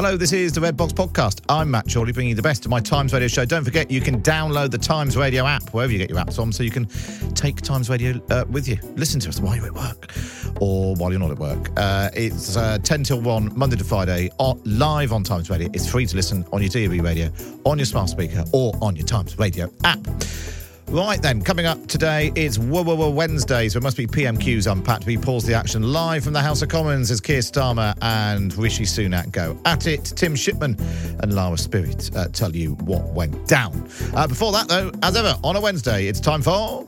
Hello, this is the Red Box Podcast. I'm Matt Chorley, bringing you the best of my Times Radio show. Don't forget, you can download the Times Radio app wherever you get your apps from, so you can take Times Radio uh, with you. Listen to us while you're at work or while you're not at work. Uh, it's uh, 10 till 1, Monday to Friday, on, live on Times Radio. It's free to listen on your DAB radio, on your smart speaker, or on your Times Radio app. Right then, coming up today is Whoa Whoa Whoa Wednesday, so it must be PMQs unpacked. We pause the action live from the House of Commons as Keir Starmer and Rishi Sunak go at it. Tim Shipman and Lara Spirit uh, tell you what went down. Uh, before that, though, as ever, on a Wednesday, it's time for.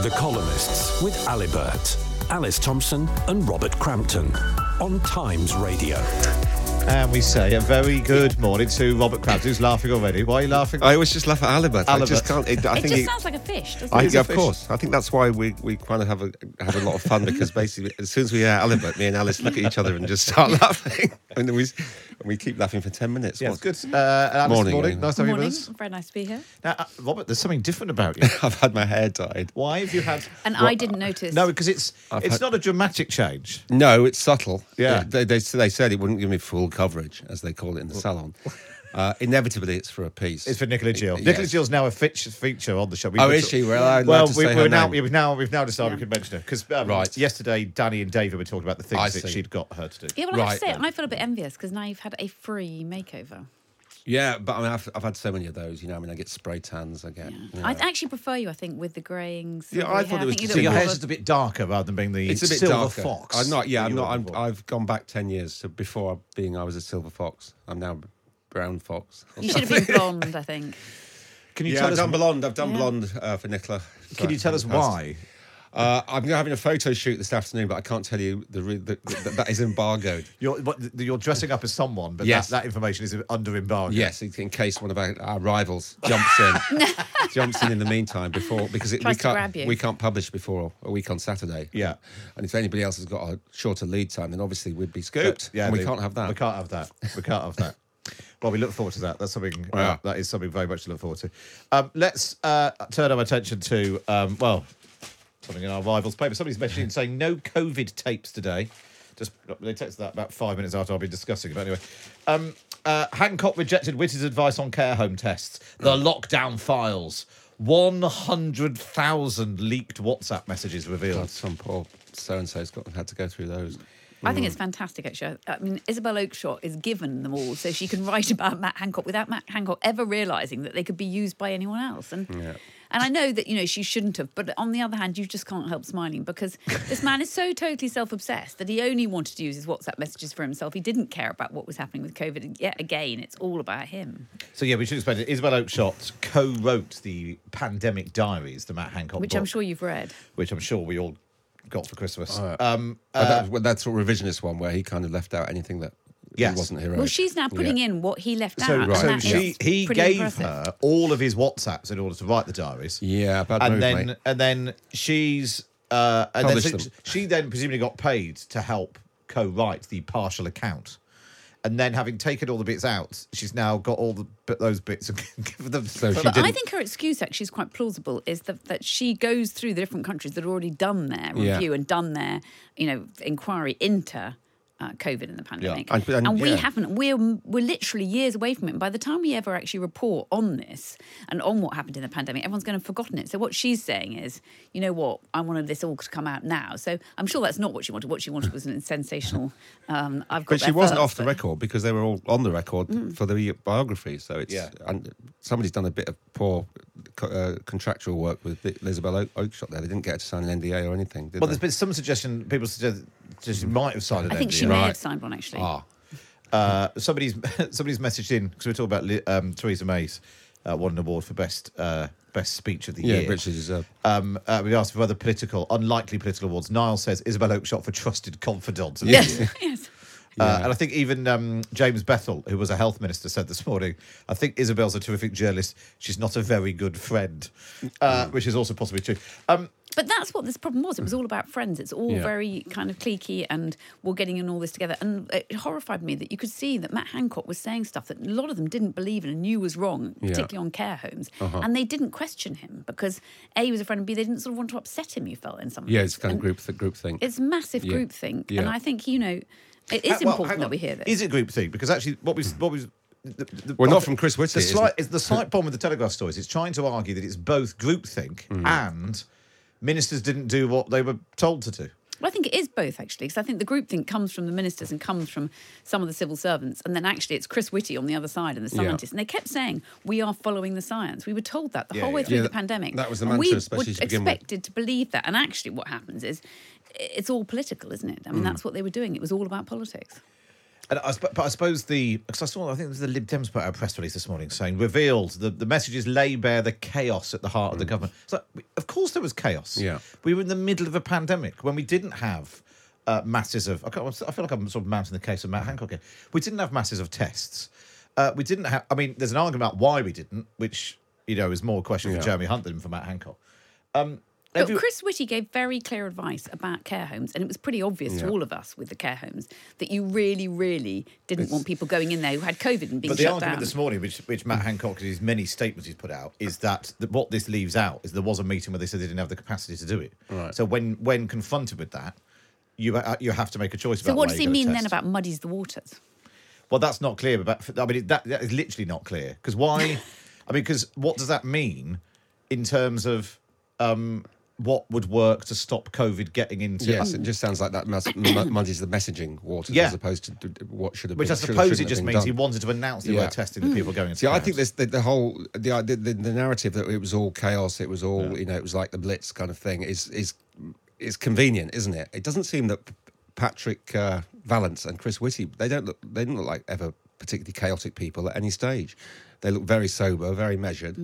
The Columnists with Alibert, Alice Thompson, and Robert Crampton on Times Radio. And we say a very good morning to Robert Krabs, who's laughing already. Why are you laughing? I always just laugh at Alibert. I just can't. It, I It think just it- sounds like a fish, doesn't I, it? yeah, of fish. course. I think that's why we, we kind of have a have a lot of fun because basically, as soon as we hear Alibert, me and Alice look at each other and just start laughing, and we and we keep laughing for ten minutes. Yeah, What- it's good. Uh, Alice, Morning, morning. Nice to have you Morning. with us. Very nice to be here. Now, uh, Robert, there's something different about you. I've had my hair dyed. Why have you had? And What- I didn't notice. No, because it's I've it's had- not a dramatic change. No, it's subtle. Yeah. they, they they said it wouldn't give me full coverage, as they call it in the salon. Uh, inevitably, it's for a piece. It's for Nicola Gill. Yes. Nicola Gill's now a feature, feature on the show. We Oh, were is t- she? Well, I'd well, like to we, say we're her now name. we've now we've now decided we Yeah. could mention her because um, Right. yesterday Danny and David were talking about the things I that see. she'd got her to do. Yeah, well, I have to say. I feel a bit envious because now you've had a free makeover. Yeah, but I mean, I've, I've had so many of those. You know, I mean, I get spray tans. I get. you know. I actually prefer you, I think, with the greying. Yeah, silvery I thought it was you So your hair's just a bit darker rather than being the It's a bit silver darker. fox. I'm not. Yeah, I'm not. I'm, I've gone back ten years. So before being, I was a silver fox. I'm now brown fox. You should have been blonde, I think. Can you yeah, tell I've us? done blonde. I've done Yeah. blonde uh, for Nicola. Can you tell us in past. why? Uh, I'm having a photo shoot this afternoon, but I can't tell you the, re- the, the that is embargoed. You're what, you're dressing up as someone, but Yes. that, that information is under embargo. Yes, in in case one of our, our rivals jumps in, jumps in in the meantime before because it, we can't we can't publish before a week on Saturday. Yeah. and if anybody else has got a shorter lead time, then obviously we'd be scooped. Yeah, and we they- can't have that. We can't have that. We can't have that. Well, we look forward to that. That's something. Uh, that is something very much to look forward to. Um, let's uh, turn our attention to um, well, something in our rivals' paper. Somebody's mentioning saying no COVID tapes today. Just they texted that about five minutes after I've been discussing it. But anyway, um, uh, Hancock rejected Whitty's advice on care home tests. The lockdown files. One hundred thousand leaked WhatsApp messages revealed. God, some poor so and so's got had to go through those. I Mm. think it's fantastic, actually. I mean, Isabel Oakeshott is given them all so she can write about Matt Hancock without Matt Hancock ever realising that they could be used by anyone else. And Yeah. And I know that, you know, she shouldn't have, but on the other hand, you just can't help smiling because this man is so totally self-obsessed that he only wanted to use his WhatsApp messages for himself. He didn't care about what was happening with COVID. And yet again, it's all about him. So yeah, we should explain it. Isabel Oakeshott co-wrote the Pandemic Diaries, the Matt Hancock Which book, I'm sure you've read. which I'm sure we all got for Christmas. Uh, um, uh, that, well, that sort of revisionist one where he kind of left out anything that Yes. he wasn't heroic. Well, she's now putting Yeah. in what he left so, out. and so she he gave impressive. her all of his WhatsApps in order to write the diaries, Yeah, bad and move, then mate. and then she's uh, and then so she then presumably got paid to help co-write the partial account. and then having taken all the bits out, she's now got all the bit- those bits and given them. So she But I think her excuse actually is quite plausible. Is that that she goes through the different countries that have already done their Yeah. review and done their you know inquiry into. Uh, COVID and the pandemic, And- and- we yeah. haven't. We're we're literally years away from it. And by the time we ever actually report on this and on what happened in the pandemic, everyone's going to have forgotten it. So what she's saying is, you know what, I wanted this all to come out now. So I'm sure that's not what she wanted. What she wanted was an sensational. Um, I've got. But she wasn't first, off the record because they were all on the record Mm. for the biography. So it's Yeah. and somebody's done a bit of poor co- uh, contractual work with Elizabeth Oak- Oakeshott there. They didn't get her to sign an NDA or anything. Did Well, they? there's been some suggestion. People suggest that she might have signed an I think she may Right. have signed one actually. ah, Uh, somebody's somebody's messaged in because we're talking about Li- um, Theresa May's uh, won an award for best uh, best speech of the yeah, year. British deserve. Um, uh, we asked for other political, unlikely political awards. Niall says Isabel Oakeshott for trusted confidant. Yes, yes. Uh, and I think even um, James Bethell, who was a health minister, said this morning, I think Isabel's a terrific journalist. She's not a very good friend, uh, which is also possibly true. Um, But that's what this problem was. It was all about friends. It's all Yeah. very kind of cliquey, and we're getting in all this together. And it horrified me that you could see that Matt Hancock was saying stuff that a lot of them didn't believe in and knew was wrong, Yeah. particularly on care homes. Uh-huh. And they didn't question him because A, he was a friend, and B, they didn't sort of want to upset him, you felt, in some way. Yeah, ways. it's kind of group th- group thing. It's massive Yeah. groupthink. Yeah. And I think, you know, it is Uh, well, important that we hear this. Is it group thing? Because actually, what was what was. The, the, Well, not from Chris Whitty, The slight, it? the slight problem with the Telegraph stories. It's trying to argue that it's both groupthink Mm. and ministers didn't do what they were told to do. Well, I think it is both actually, because I think the groupthink comes from the ministers and comes from some of the civil servants, and then actually it's Chris Whitty on the other side and the Yeah. scientists, and they kept saying we are following the science. We were told that the Yeah, whole way yeah. through Yeah, the that- pandemic. that was the And mantra, we especially were to begin with. expected to believe that, and actually what happens is it's all political, isn't it? I Mm. mean, that's what they were doing. It was all about politics. And I, but I suppose the because I saw I think it was the Lib Dems put out a press release this morning saying revealed the the messages lay bare the chaos at the heart of the government. It's like, of course there was chaos. Mm. Yeah. we were in the middle of a pandemic when we didn't have uh, masses of. I, I feel like I'm sort of mounting the case of Matt Hancock here. We didn't have masses of tests. Uh, we didn't have. I mean, there's an argument about why we didn't, which you know is more a question Yeah. for Jeremy Hunt than for Matt Hancock. Um, But every- Chris Whitty gave very clear advice about care homes, and it was pretty obvious to all of us with the care homes that you really, really didn't want people going in there who had COVID and being But the argument down. this morning, which which Matt Hancock, in his many statements he's put out, is that, that what this leaves out is there was a meeting where they said they didn't have the capacity to do it. Right. So when when confronted with that, you uh, you have to make a choice so about. what where does he you're gonna mean then about muddies the waters? Well, that's not clear. But I mean, that that is literally not clear because why? I mean, because what does that mean in terms of um, what would work to stop COVID getting into? Yes, it just sounds like that mus- m- muddies the messaging waters Yeah. as opposed to d- d- what should have Which been. Which I suppose it shouldn't just been means he wanted to announce they Yeah. were testing the people going into. See, I think this the, the whole the, the the the narrative that it was all chaos, it was all you know, it was like the Blitz kind of thing is is is convenient, isn't it? It doesn't seem that Patrick uh, Vallance and Chris Whitty they don't look they didn't look like ever particularly chaotic people at any stage. They look very sober, very measured.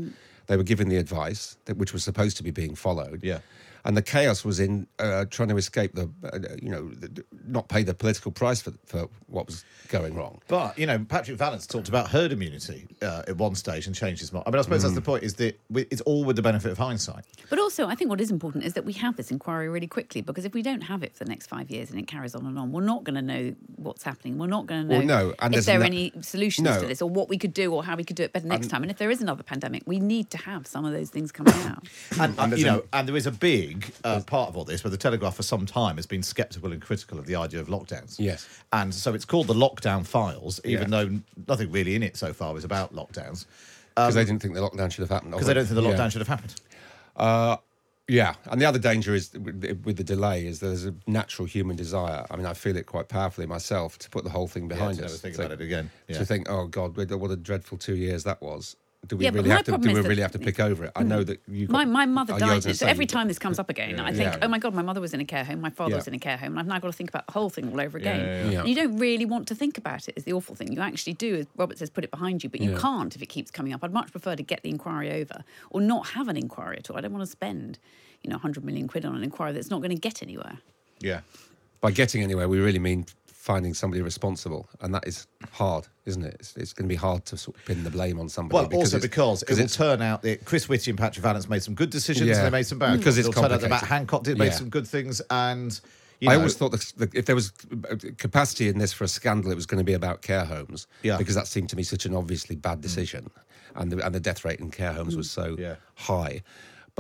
They were given the advice that, which was supposed to be being followed. Yeah. And the chaos was in uh, trying to escape the, uh, you know, the, not pay the political price for, for what was going wrong. But you know, Patrick Vallance talked about herd immunity uh, at one stage and changed his mind. I mean, I suppose that's the point: is that we- it's all with the benefit of hindsight. But also, I think what is important is that we have this inquiry really quickly because if we don't have it for the next five years and it carries on and on, we're not going to know what's happening. We're not going to know Well, no, and if there's there are no- any solutions No. to this or what we could do or how we could do it better next time. And if there is another pandemic, we need to have some of those things coming out. And, uh, there's you know, and there is a big uh, part of all this where the Telegraph for some time has been sceptical and critical of the idea of lockdowns. Yes. and so it's called the lockdown files, even Yeah. though nothing really in it so far is about lockdowns, Because they didn't think the lockdown should have happened. because they don't think the Yeah. lockdown should have happened. Yeah, and the other danger is with the delay is there's a natural human desire. I mean, I feel it quite powerfully myself to put the whole thing behind to us. never think about it again. Yeah. To think, oh God, what a dreadful two years that was. Do we Yeah, really have to? Do we really have to pick mm. over it? I know that you. My, my mother died. So every time this comes up again, I think, Yeah. oh my God, my mother was in a care home, my father Yeah. was in a care home, and I've now got to think about the whole thing all over again. yeah, yeah. And you don't really want to think about it, is the awful thing. You actually do, as Robert says, put it behind you, but you Yeah. can't if it keeps coming up. I'd much prefer to get the inquiry over or not have an inquiry at all. I don't want to spend, you know, 100 million quid on an inquiry that's not going to get anywhere. Yeah, By getting anywhere, we really mean finding somebody responsible, and that is hard, isn't it? It's, it's going to be hard to sort of pin the blame on somebody. well, also because it will it's turn out that Chris Whitty and Patrick Vallance made some good decisions Yeah. and they made some bad. Because it's It'll turn out that Matt. Hancock did make some good things and. you I always thought the, if there was capacity in this for a scandal, it was going to be about care homes. Yeah. Because that seemed to me such an obviously bad decision, mm. and the and the death rate in care homes was mm. so Yeah. high.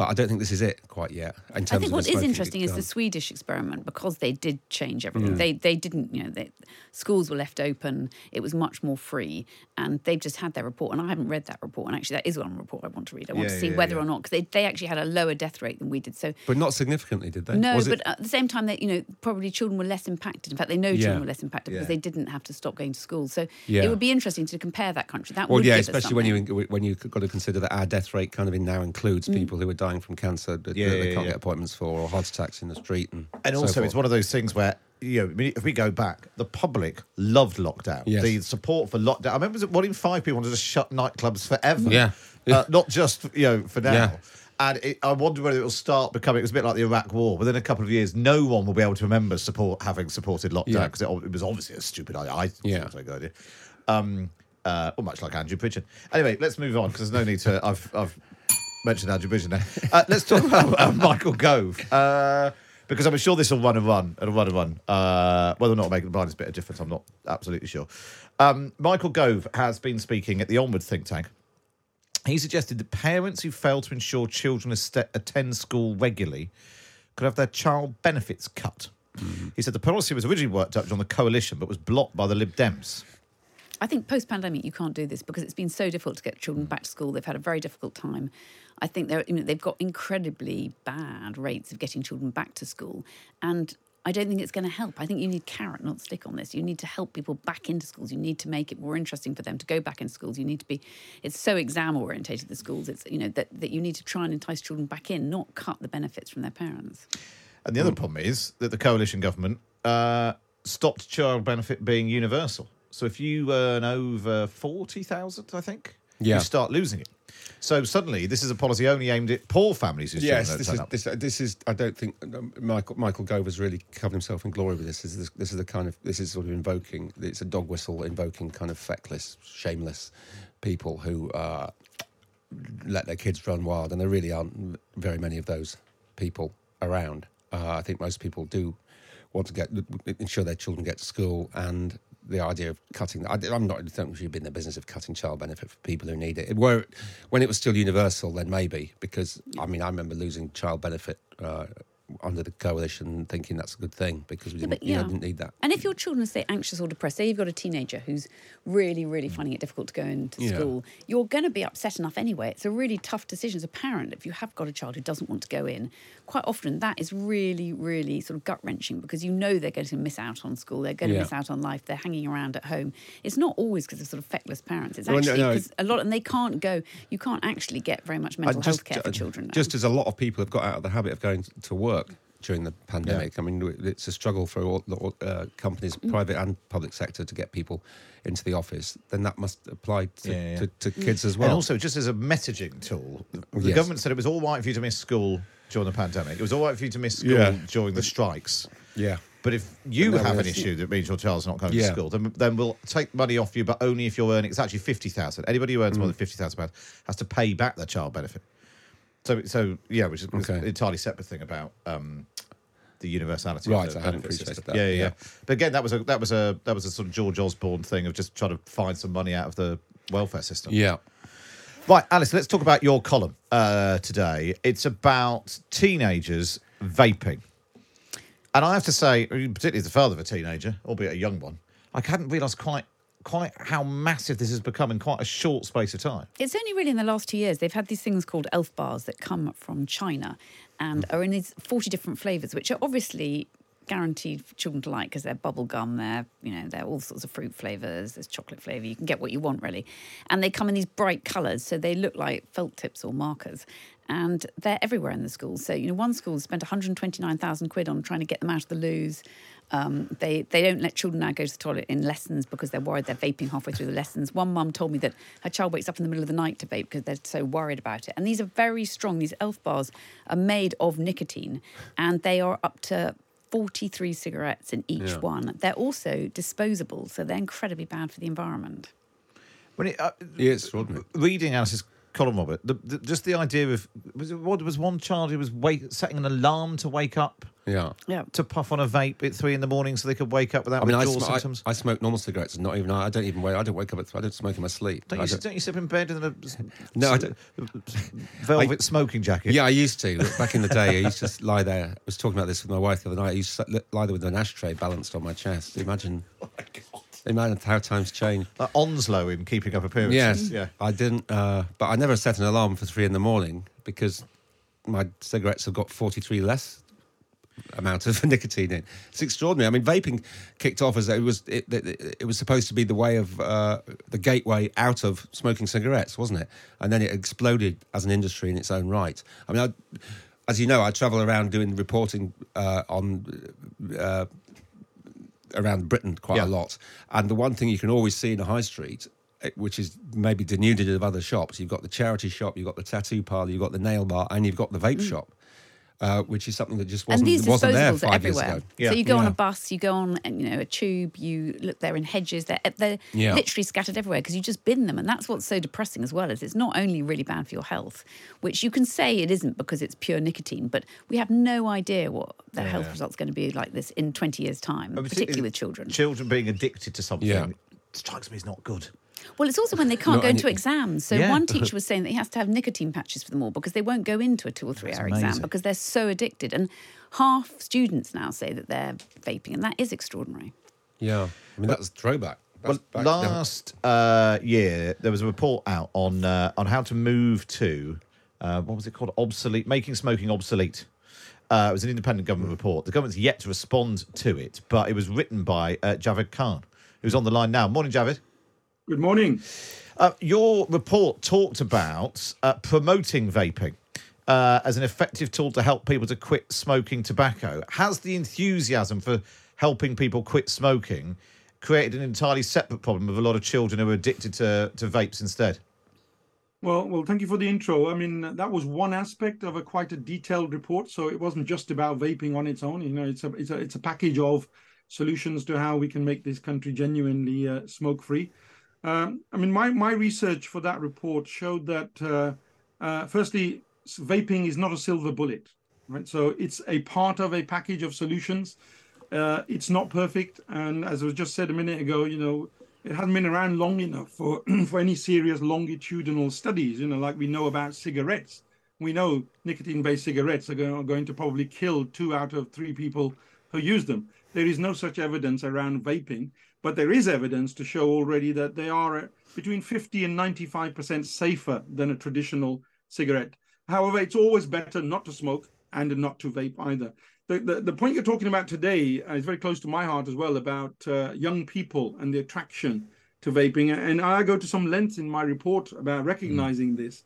But I don't think this is it quite yet. In terms I think of what is interesting is the Swedish experiment because they did change Mm. everything. They they didn't, you know, they, schools were left open. It was much more free, and they've just had their report. And I haven't read that report. And actually, that is one report I want to read. I want Yeah, to see yeah, whether or not because they, they actually had a lower death rate than we did. So But not significantly, did they? no, Was but it? at the same time, that you know, probably children were less impacted. In fact, they know children were less impacted because they didn't have to stop going to school. So it would be interesting to compare that country. That Well, yeah, especially when you when you've got to consider that our death rate kind of in now includes Mm. people who are dying from cancer that, Yeah, that yeah, they can't yeah. get appointments for, or heart attacks in the street, and And so also, forth. it's one of those things where you know, I mean, if we go back, the public loved lockdown. Yes. The support for lockdown. I remember it one in five people wanted to shut nightclubs forever. Yeah. Uh, not just you know for now. And it, I wonder whether it will start becoming. It was a bit like the Iraq War. Within a couple of years, no one will be able to remember support having supported lockdown because it, it was obviously a stupid idea. I Yeah. it was a good idea. Um, uh, well, much like Andrew Pigeon. Anyway, let's move on because there's no need to. I've I've mentioned Pigeon now. Uh, let's talk about uh, Michael Gove. Uh, because I'm sure this will run and run and run and run. Uh, whether or not it'll make the brightest bit of difference, I'm not absolutely sure. Um, Michael Gove has been speaking at the Onward think tank. He suggested that parents who fail to ensure children attend school regularly could have their child benefits cut. He said the policy was originally worked up on the coalition, but was blocked by the Lib Dems. I think post pandemic you can't do this because it's been so difficult to get children back to school. They've had a very difficult time. I think they're you know, they've got incredibly bad rates of getting children back to school, and I don't think it's going to help. I think you need carrot, not stick on this. You need to help people back into schools. You need to make it more interesting for them to go back into schools. You need to be. It's so exam orientated. The schools. It's you know that that you need to try and entice children back in, not cut the benefits from their parents. And the other problem is that the coalition government uh, stopped child benefit being universal. So if you earn over 40,000, I think, Yeah. you start losing it. So suddenly, this is a policy only aimed at poor families Yes, this is, this, this is. I don't think um, Michael Michael Gove has really covered himself in glory with this. This is this is the kind of this is sort of invoking. It's a dog whistle invoking kind of feckless, shameless people who uh, let their kids run wild, and there really aren't very many of those people around. Uh, I think most people do want to get ensure their children get to school, and the idea of cutting. I, I'm not. I don't we've been in the business of cutting child benefit for people who need it. it were when it was still universal, then maybe because I mean I remember losing child benefit. Uh, under the coalition, thinking that's a good thing because we Yeah, didn't, but you know, didn't need that. And if your children are, say, anxious or depressed, say you've got a teenager who's really, really mm. finding it difficult to go into Yeah. school, you're going to be upset enough anyway. It's a really tough decision as a parent. If you have got a child who doesn't want to go in, quite often that is really, really sort of gut wrenching because you know they're going to miss out on school, they're going to Yeah. miss out on life, they're hanging around at home. It's not always because of sort of feckless parents. It's Well, no, actually no. because a lot, and they can't go, you can't actually get very much mental health care for children. now. Just as a lot of people have got out of the habit of going to work during the pandemic. I mean, it's a struggle for all, all, uh, companies, Mm. private and public sector, to get people into the office. Then that must apply to, Yeah, yeah. to, to Mm. kids as well. And also, just as a messaging tool, the Yes. government said it was all right for you to miss school during the pandemic. It was all right for you to miss school Yeah. during the strikes. yeah. But if you have an issue that means your child's not going to school, then, then we'll take money off you, but only if you're earning. It's actually fifty thousand. Anybody who earns Mm. more than fifty thousand pounds has to pay back their child benefit. So, so yeah, which is Okay. an entirely separate thing about um, the universality. Right, of the I hadn't appreciated that, Yeah, yeah, yeah. But again, that was a that was a that was a sort of George Osborne thing of just trying to find some money out of the welfare system. Yeah. Right, Alice, let's talk about your column uh, today. It's about teenagers vaping. And I have to say, particularly as the father of a teenager, albeit a young one, I hadn't realised quite quite how massive this has become in quite a short space of time. It's only really in the last two years they've had these things called elf bars that come from China and mm. are in these 40 different flavours, which are obviously guaranteed for children to like because they're bubble gum, they're, you know, they're all sorts of fruit flavours, there's chocolate flavour, you can get what you want really. And they come in these bright colours, so they look like felt tips or markers. And they're everywhere in the schools. So, you know, one school spent 129,000 quid on trying to get them out of the loos. Um, they they don't let children now go to the toilet in lessons because they're worried they're vaping halfway through the lessons. One mum told me that her child wakes up in the middle of the night to vape because they're so worried about it. And these are very strong. These elf bars are made of nicotine, and they are up to 43 cigarettes in each Yeah. one. They're also disposable, so they're incredibly bad for the environment. When it, uh, Yeah, it's extraordinary. reading Alice's column, Robert. The, the, just the idea of was it what was one child who was wake, setting an alarm to wake up Yeah. Yeah. to puff on a vape at three in the morning so they could wake up without I mean, I, withdrawal sm- I, symptoms. I smoke normal cigarettes. Not even. I don't even wait. I don't wake up. At, I don't smoke in my sleep. don't, you, don't you sit in bed in a No, I don't. velvet smoking jacket? Yeah, I used to. Back in the day, I used to lie there. I was talking about this with my wife the other night. I used to lie there with an ashtray balanced on my chest. Imagine. Oh Imagine how times change. Like Onslow in Keeping Up Appearances. Yes. Yeah. I didn't, uh, but I never set an alarm for three in the morning because my cigarettes have got 43 less amount of nicotine in. It's extraordinary. I mean, vaping kicked off as it was it, it, it was supposed to be the way of uh, the gateway out of smoking cigarettes, wasn't it? And then it exploded as an industry in its own right. I mean, I, as you know, I travel around doing reporting uh, on. Uh, around Britain quite Yeah. a lot. And the one thing you can always see in a high street, eh, which is maybe denuded of other shops, you've got the charity shop, you've got the tattoo parlour, you've got the nail bar, and you've got the vape shop, uh, which is something that just Mm. and wasn't, these wasn't there disposables are five years everywhere. ago. Yeah. So you go on a bus, you go on, and you know, a tube, you look there in hedges. They're they're Yeah. literally scattered everywhere because you just bin them, and that's what's so depressing as well. Is it's not only really bad for your health, which you can say it isn't because it's pure nicotine, but we have no idea what the health results going to be like this in twenty years' time, And particularly with children. Children being addicted to something Yeah. strikes me as not good. Well, it's also when they can't Not go any- into exams. So Yeah. one teacher was saying that he has to have nicotine patches for them all because they won't go into a two or three hour exam because they're so addicted. And half students now say that they're vaping, and that is extraordinary. Yeah. I mean, that's a throwback. That's Well, last uh, year there was a report out on uh, on how to move to uh, what was it called? Obsolete, making smoking obsolete. Uh, it was an independent government report. The government's yet to respond to it, but it was written by uh, Javed Khan, who's on the line now. Morning, Javed. Good morning. Uh, your report talked about uh, promoting vaping uh, as an effective tool to help people to quit smoking tobacco. Has the enthusiasm for helping people quit smoking created an entirely separate problem of a lot of children who are addicted to, to vapes instead? Well, well, thank you for the intro. I mean, that was one aspect of a quite a detailed report. So it wasn't just about vaping on its own. You know, it's a it's a it's a package of solutions to how we can make this country genuinely uh, smoke free. Um, I mean, my my research for that report showed that uh, uh, firstly, vaping is not a silver bullet, right? So it's a part of a package of solutions. Uh, it's not perfect, and as I was just said a minute ago, you know, it hasn't been around long enough for for any serious longitudinal studies. You know, like we know about cigarettes. We know nicotine-based cigarettes are going, are going to probably kill two out of three people who use them. There is no such evidence around vaping, but there is evidence to show already that they are uh, between 50 and 95 percent safer than a traditional cigarette. However, it's always better not to smoke and not to vape either. The, the, the point you're talking about today uh, is very close to my heart as well about uh, young people and the attraction to vaping. And I go to some lengths in my report about recognizing this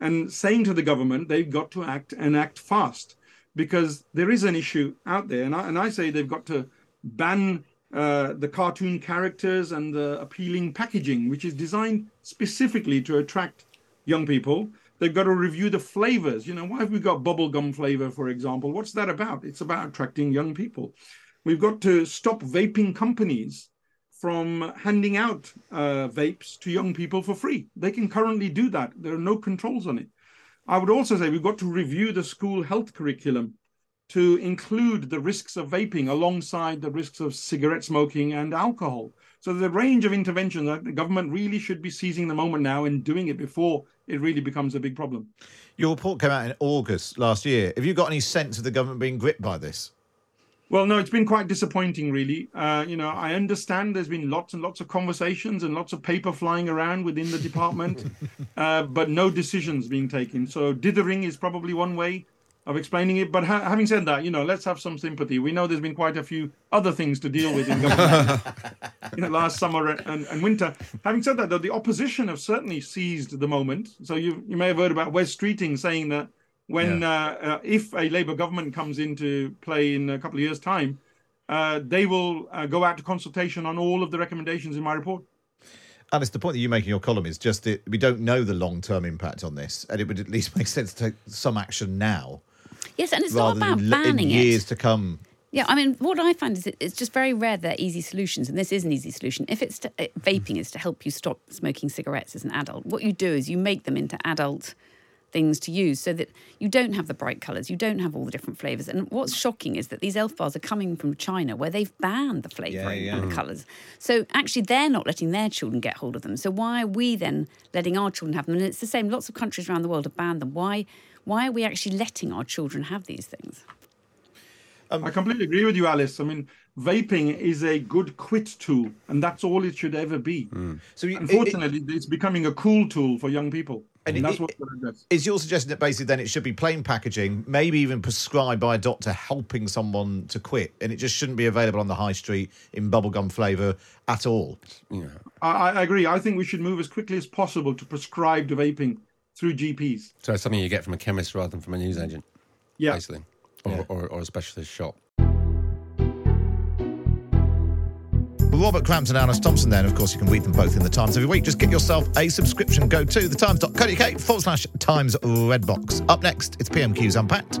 and saying to the government they've got to act and act fast because there is an issue out there. And I, and I say they've got to ban uh, the cartoon characters and the appealing packaging, which is designed specifically to attract young people. They've got to review the flavors. You know, why have we got bubblegum flavor, for example? What's that about? It's about attracting young people. We've got to stop vaping companies from handing out uh, vapes to young people for free. They can currently do that. There are no controls on it. I would also say we've got to review the school health curriculum to include the risks of vaping alongside the risks of cigarette smoking and alcohol. So there's a range of interventions that the government really should be seizing the moment now and doing it before it really becomes a big problem. Your report came out in August last year. Have you got any sense of the government being gripped by this? Well, no, it's been quite disappointing, really. Uh, you know, I understand there's been lots and lots of conversations and lots of paper flying around within the department, uh, but no decisions being taken. So dithering is probably one way of explaining it. But ha- having said that, you know, let's have some sympathy. We know there's been quite a few other things to deal with in government, you know, last summer and, and winter. Having said that, though, the opposition have certainly seized the moment. So you you may have heard about Wes Streeting saying that when uh, uh, if a Labour government comes into play in a couple of years' time, uh, they will uh, go out to consultation on all of the recommendations in my report. Alice, the point that you make in your column is just that we don't know the long term impact on this, and it would at least make sense to take some action now Yes, and it's not about than l- in banning years it. to come. Yeah, I mean, what I find is it's just very rare they're easy solutions, and this is an easy solution. If it's to, uh, vaping is to help you stop smoking cigarettes as an adult, what you do is you make them into adult things to use so that you don't have the bright colours, you don't have all the different flavours. And what's shocking is that these elf bars are coming from China where they've banned the flavouring Yeah, yeah. and the colours. So actually, they're not letting their children get hold of them. So why are we then letting our children have them? And it's the same, lots of countries around the world have banned them. Why, why are we actually letting our children have these things? Um, I completely agree with you, Alice. I mean, vaping is a good quit tool, and that's all it should ever be. Hmm. So you- it- it- Unfortunately, it's becoming a cool tool for young people, And and, that's it- what we're is your suggestion that basically then it should be plain packaging, maybe even prescribed by a doctor helping someone to quit, and it just shouldn't be available on the high street in bubblegum flavour at all? I, I agree. I think we should move as quickly as possible to prescribed vaping through GPs. So it's something you get from a chemist rather than from a newsagent, Yeah. basically, or, or, or a specialist shop. Robert Crampton and Alice Thompson, then, of course, you can read them both in the Times every week. Just get yourself a subscription. Go to thetimes.co.uk forward slash Times Redbox. Up next, it's PMQ's Unpacked.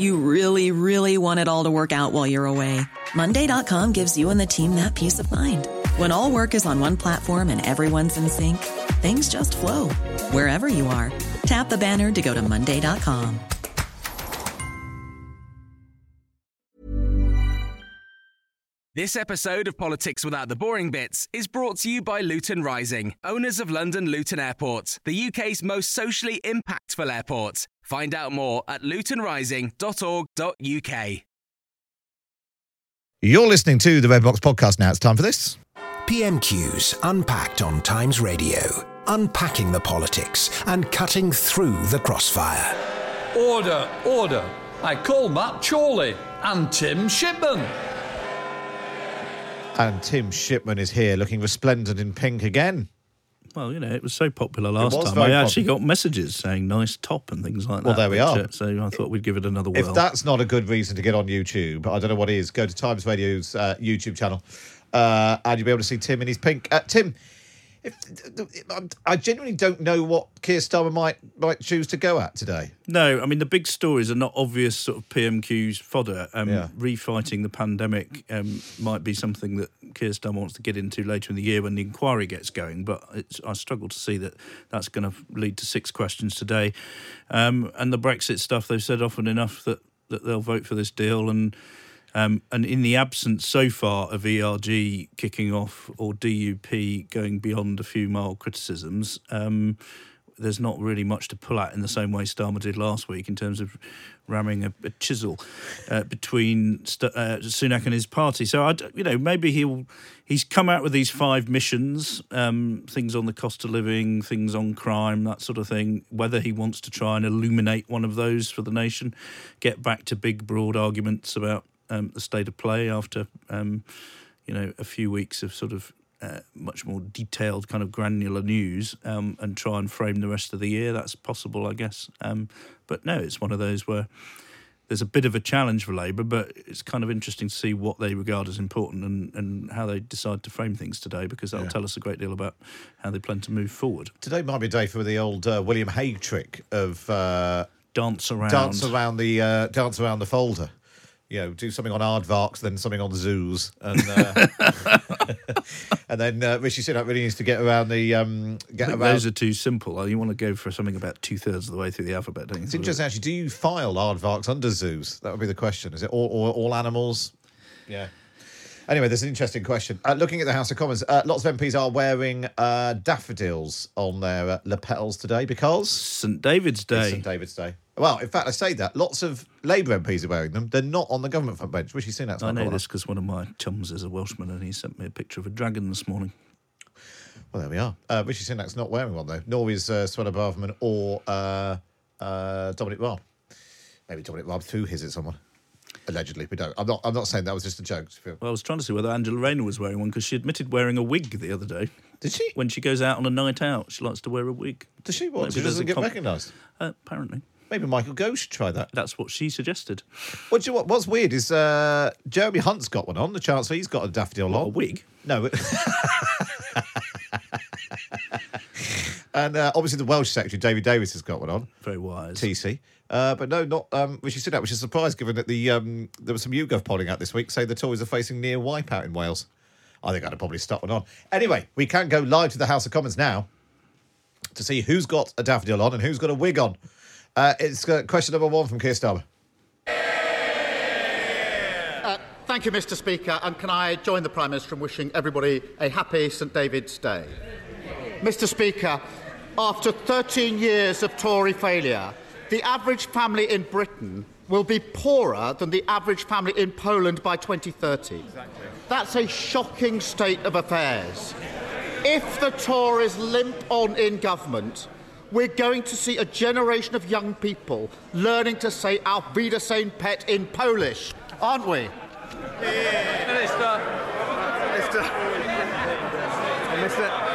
You really, really want it all to work out while you're away. Monday.com gives you and the team that peace of mind. When all work is on one platform and everyone's in sync, things just flow wherever you are. Tap the banner to go to Monday.com. This episode of Politics Without the Boring Bits is brought to you by Luton Rising, owners of London Luton Airport, the UK's most socially impactful airport. Find out more at lutonrising.org.uk. You're listening to the Redbox podcast now. It's time for this. PMQs unpacked on Times Radio, unpacking the politics and cutting through the crossfire. Order, order. I call Matt Chorley and Tim Shipman. And Tim Shipman is here looking resplendent in pink again. Well, you know, it was so popular last time. I actually got messages saying nice top and things like that. Well, there we which, are. uh, So I thought we'd give it another If that's not a good reason to get on YouTube, I don't know what is. Go to Times Radio's uh, YouTube channel, uh, and you'll be able to see Tim in his pink. Uh, Tim, if, I genuinely don't know what Keir Starmer might might choose to go at today. No, I mean the big stories are not obvious sort of PMQ's fodder. Um, Yeah. Refighting the pandemic um, might be something that Keir Starmer wants to get into later in the year when the inquiry gets going. But it's, I struggle to see that that's going to lead to six questions today. Um, and the Brexit stuff, they've said often enough that, that they'll vote for this deal and. Um, and in the absence so far of ERG kicking off or DUP going beyond a few mild criticisms, um, there's not really much to pull at in the same way Starmer did last week in terms of ramming a, a chisel uh, between St- uh, Sunak and his party. So I, you know, maybe he'll he's come out with these five missions, um, things on the cost of living, things on crime, that sort of thing. Whether he wants to try and illuminate one of those for the nation, get back to big broad arguments about um, the state of play after um, you know a few weeks of sort of uh, much more detailed kind of granular news um, and try and frame the rest of the year. That's possible, I guess. Um, but no, it's one of those where there's a bit of a challenge for Labour, but it's kind of interesting to see what they regard as important and, and how they decide to frame things today because that'll tell us a great deal about how they plan to move forward. Today might be a day for the old uh, William Hague trick of uh, Dance around. dance around the uh, dance around the folder. You know, do something on Aardvarks, then something on zoos, and uh, and then uh, Rishi Sunak really needs to get around the um, get around. those are too simple. You want to go for something about two thirds of the way through the alphabet, don't you? It's interesting, actually. Do you file aardvarks under zoos? That would be the question. Is it all, all, all animals? Yeah. Anyway, there's an interesting question. Uh, looking at the House of Commons, uh, lots of MPs are wearing uh, daffodils on their uh, lapels today because St David's Day. St David's Day. Well, in fact, I say that lots of Labour MPs are wearing them. They're not on the government front bench. Rishi Sunak's I not know this because one of my chums is a Welshman and he sent me a picture of a dragon this morning. Well, there we are. Uh, Rishi Sunak's not wearing one though. Nor is uh, Suella Braverman or uh, uh, Dominic Raab. Maybe Dominic Raab threw his at someone. Allegedly, we don't. I'm not. I'm not saying that was just a joke. Well, I was trying to see whether Angela Rayner was wearing one because she admitted wearing a wig the other day. Did she? When she goes out on a night out, she likes to wear a wig. Does she? What? Maybe She doesn't get com- recognised. Uh, apparently. Maybe Michael Gove should try that. That's what she suggested. What do you, what, what's weird is uh, Jeremy Hunt's got one on. The Chancellor, he's got a daffodil on. a wig? No. it- and uh, obviously the Welsh Secretary, David Davies, has got one on. Very wise. TC. Uh, but no, not um, Rishi Sunak, which is a surprise given that the um, there was some YouGov polling out this week saying the Tories are facing near wipeout in Wales. I think I'd have probably stuck one on. Anyway, we can go live to the House of Commons now to see who's got a daffodil on and who's got a wig on. Uh, it's uh, question number one from Keir Starmer. Uh, thank you, Mr. Speaker, and can I join the Prime Minister in wishing everybody a happy St David's Day? Mr. Speaker, after 13 years of Tory failure, the average family in Britain will be poorer than the average family in Poland by 2030. That's a shocking state of affairs. If the Tories limp on in government, we're going to see a generation of young people learning to say Auf Wiedersehen pet in Polish, aren't we? Minister, Minister. Minister.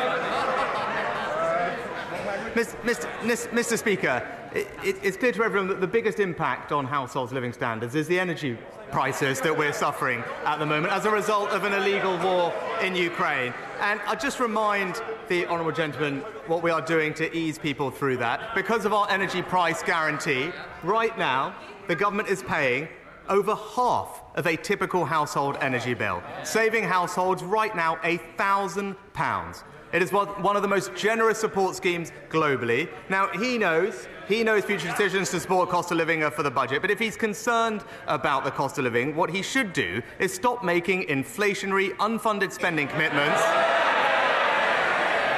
Mr. Mr. Speaker, it, it, it's clear to everyone that the biggest impact on households' living standards is the energy prices that we're suffering at the moment as a result of an illegal war in Ukraine. And I just remind the honourable gentleman what we are doing to ease people through that. Because of our energy price guarantee, right now, the government is paying over half of a typical household energy bill, saving households right now a thousand pounds. It is one of the most generous support schemes globally. Now, he knows, he knows future decisions to support cost of living are for the budget, but if he's concerned about the cost of living, what he should do is stop making inflationary, unfunded spending commitments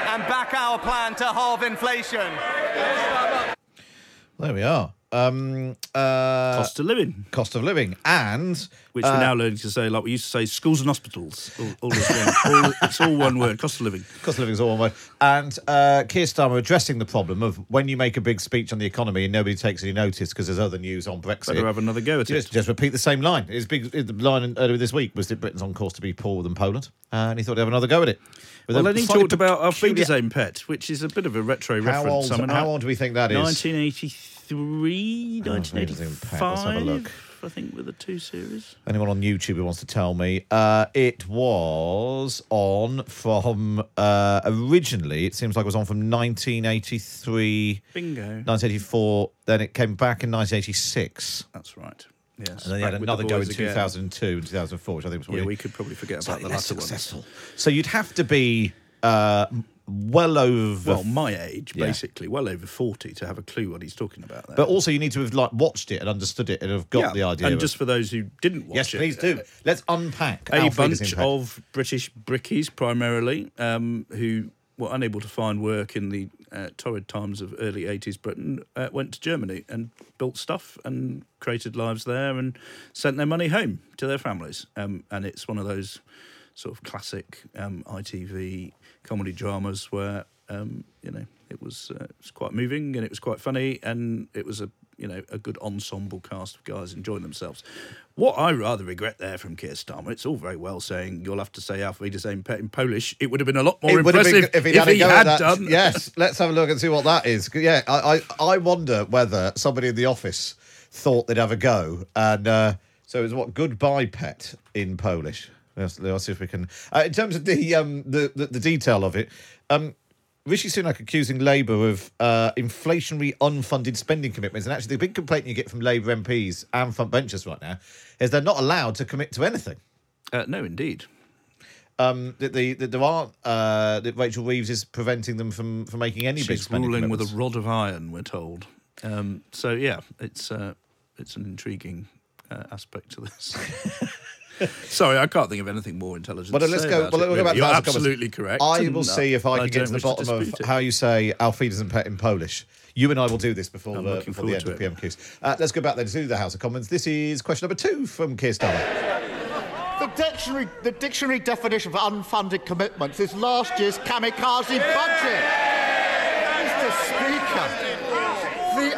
and back our plan to halve inflation. There we are. Um, uh, Cost of living. Cost of living. And. Which uh, we're now learning to say, like we used to say, schools and hospitals. All, all all, it's all one word. Cost of living. Cost of living is all one word. And uh, Keir Starmer addressing the problem of when you make a big speech on the economy and nobody takes any notice because there's other news on Brexit. Better have another go at just, it. Just repeat the same line. His big the line earlier this week was that Britain's on course to be poorer than Poland, and he thought he'd have another go at it. Well, then he talked about our peculiar- Wiedersehen pet, which is a bit of a retro How reference. old- I mean, how old do we think that is? 1983, Oh, Wiedersehen pet, let's have a look. 1985, I think, with the two series. Anyone on YouTube who wants to tell me? Uh, it was on from uh, originally. It seems like it was on from 1983, Bingo. 1984. Then it came back in 1986. That's right. Yes. And then he had another go in again. 2002 and 2004, which I think was Yeah, we could probably forget about the slightly less latter ones. successful. So you'd have to be uh, well over. Well, my age, Yeah. basically, well over 40 to have a clue what he's talking about there. but also, you need to have like watched it and understood it and have got Yeah, the idea. And just for those who didn't watch yes, it, please do. Let's unpack a bunch impact. of British brickies, primarily, um, who were unable to find work in the uh, torrid times of early 80s Britain, uh, went to Germany and built stuff and created lives there and sent their money home to their families. Um, and it's one of those sort of classic um, ITV comedy dramas where, um, you know, it was, uh, it was quite moving and it was quite funny and it was a you know a good ensemble cast of guys enjoying themselves. What I rather regret there from Keir Starmer, it's all very well saying you'll have to say Auf Wiedersehen pet in Polish. It would have been a lot more impressive been if, he had that. done. Yes, let's have a look and see what that is. Yeah, I, I, I wonder whether somebody in the office thought they'd have a go, and uh, so it was what goodbye pet in Polish. Let's, let's see if we can. Uh, in terms of the um the, the, the detail of it, um. Rishi Sunak accusing Labour of uh, inflationary unfunded spending commitments. And actually, the big complaint you get from Labour MPs and front benchers right now is they're not allowed to commit to anything. Uh, no, indeed. Um, that, the, that there aren't uh, that Rachel Reeves is preventing them from, from making any big spending ruling with a rod of iron, we're told. Um, so yeah, it's uh, it's an intriguing uh, aspect to this. Sorry, I can't think of anything more intelligent. But to let's say go. about Well, it, we'll go really. back You're the House of absolutely correct. I will see if I can get to the wish bottom of it. how you say Auf Wiedersehen Pet in Polish. You and I will do this before, I'm the, looking before the end forward of to PMQs. Uh, let's go back then to the House of Commons. This is question number two from Keir Starmer. The dictionary, the dictionary definition for unfunded commitments is last year's kamikaze budget. Mr. Speaker, the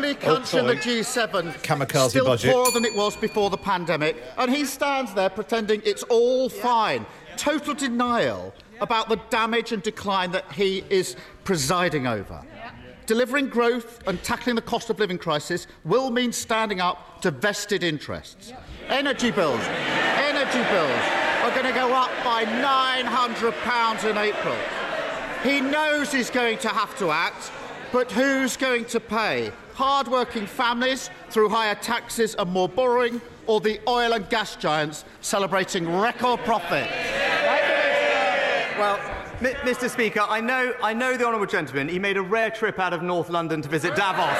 only oh, country in the. G7 Kamikaze still budget. poorer than it was before the pandemic, and he stands there pretending it's all fine. Total denial about the damage and decline that he is presiding over. Delivering growth and tackling the cost of living crisis will mean standing up to vested interests. Energy bills, energy bills are going to go up by £900 in April. He knows he's going to have to act, but who's going to pay? Hard-working families through higher taxes and more borrowing, or the oil and gas giants celebrating record profit? Well, Mr. Speaker, I know, I know the honourable gentleman. He made a rare trip out of North London to visit Davos.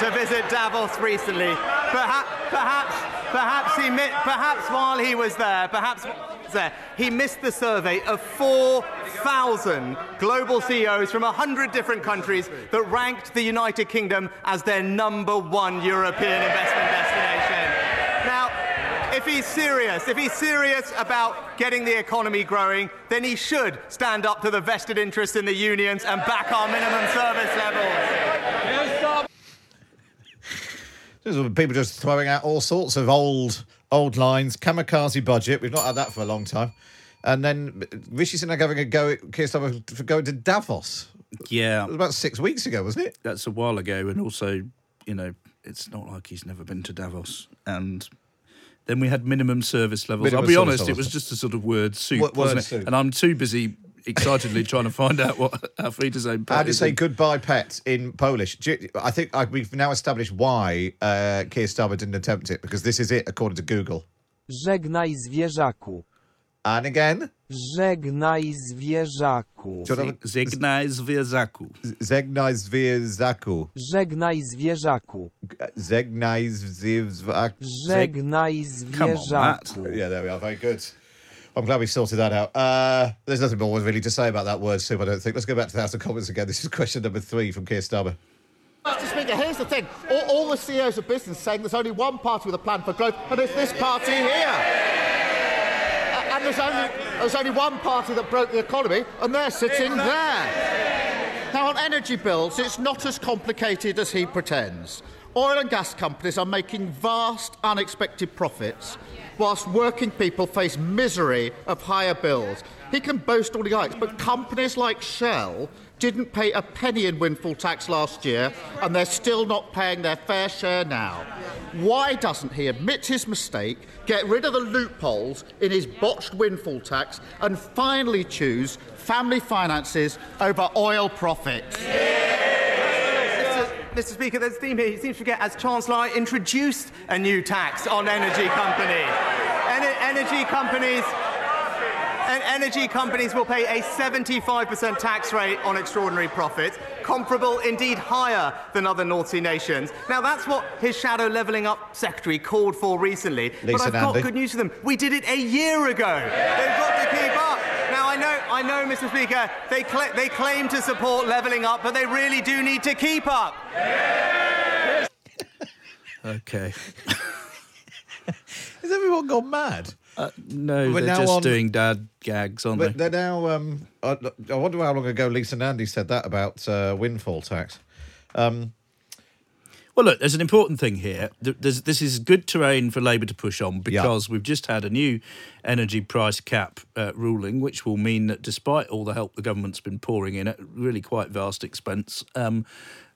to visit Davos recently. Perhaps, perhaps, perhaps he, perhaps while he was there, perhaps he missed the survey of 4,000 global CEOs from 100 different countries that ranked the United Kingdom as their number one European investment destination. Now, if he's serious, if he's serious about getting the economy growing, then he should stand up to the vested interests in the unions and back our minimum service levels. People just throwing out all sorts of old old lines. Kamikaze budget. We've not had that for a long time. And then Rishi Sunak having a go at Keir Starmer for going to Davos. Yeah. It was about six weeks ago, wasn't it? That's a while ago, and also, you know, it's not like he's never been to Davos. And then we had minimum service levels. Minimum I'll be honest, it was just a sort of word soup, wasn't it? soup. And I'm too busy excitedly trying to find out what our Frida's own How do you is say in- goodbye, pet, in Polish? Do you- I think uh, we've now established why uh, Keir Starmer didn't attempt it because this is it, according to Google. Żegnaj zwierzaku. And again? Żegnaj zwierzaku. Do you want to- Zegnaj zwierzaku. Zegnaj zwierzaku. Żegnaj zwierzaku. Zegnaj zwierzaku. Żegnaj zwierzaku. Yeah, there we are. Very good. I'm glad we sorted that out. Uh, there's nothing more really to say about that word soup, I don't think. Let's go back to the House of Commons again. This is question number three from Keir Starmer. Mr. Speaker, here's the thing. All, all the CEOs of business saying there's only one party with a plan for growth, and it's this party here. A- And there's only, there's only one party that broke the economy, and they're sitting there. Now, on energy bills, it's not as complicated as he pretends. Oil and gas companies are making vast, unexpected profits, whilst working people face misery of higher bills. He can boast all he likes, but companies like Shell didn't pay a penny in windfall tax last year, and they're still not paying their fair share now. Why doesn't he admit his mistake, get rid of the loopholes in his botched windfall tax, and finally choose family finances over oil profits? Mr. Mr. Speaker, there's a theme here. He seems to forget, as Chancellor, I introduced a new tax on energy companies. En- energy companies. And energy companies will pay a 75% tax rate on extraordinary profits, comparable, indeed higher than other North Sea nations. Now, that's what his shadow levelling up secretary called for recently. but I've got Nandy. good news for them. We did it a year ago. They've got to keep up. Now, I know, I know, Mr. Speaker, they, cla they claim to support levelling up, but they really do need to keep up. Okay. Has everyone gone mad? Uh, no, But they're just on- doing dad gags, aren't But they? they're now. Um, I, I wonder how long ago Lisa Nandy said that about uh, windfall tax. Um, Well, look, there's an important thing here. There's, this is good terrain for Labour to push on because we've just had a new energy price cap uh, ruling, which will mean that despite all the help the government's been pouring in at really quite vast expense, um,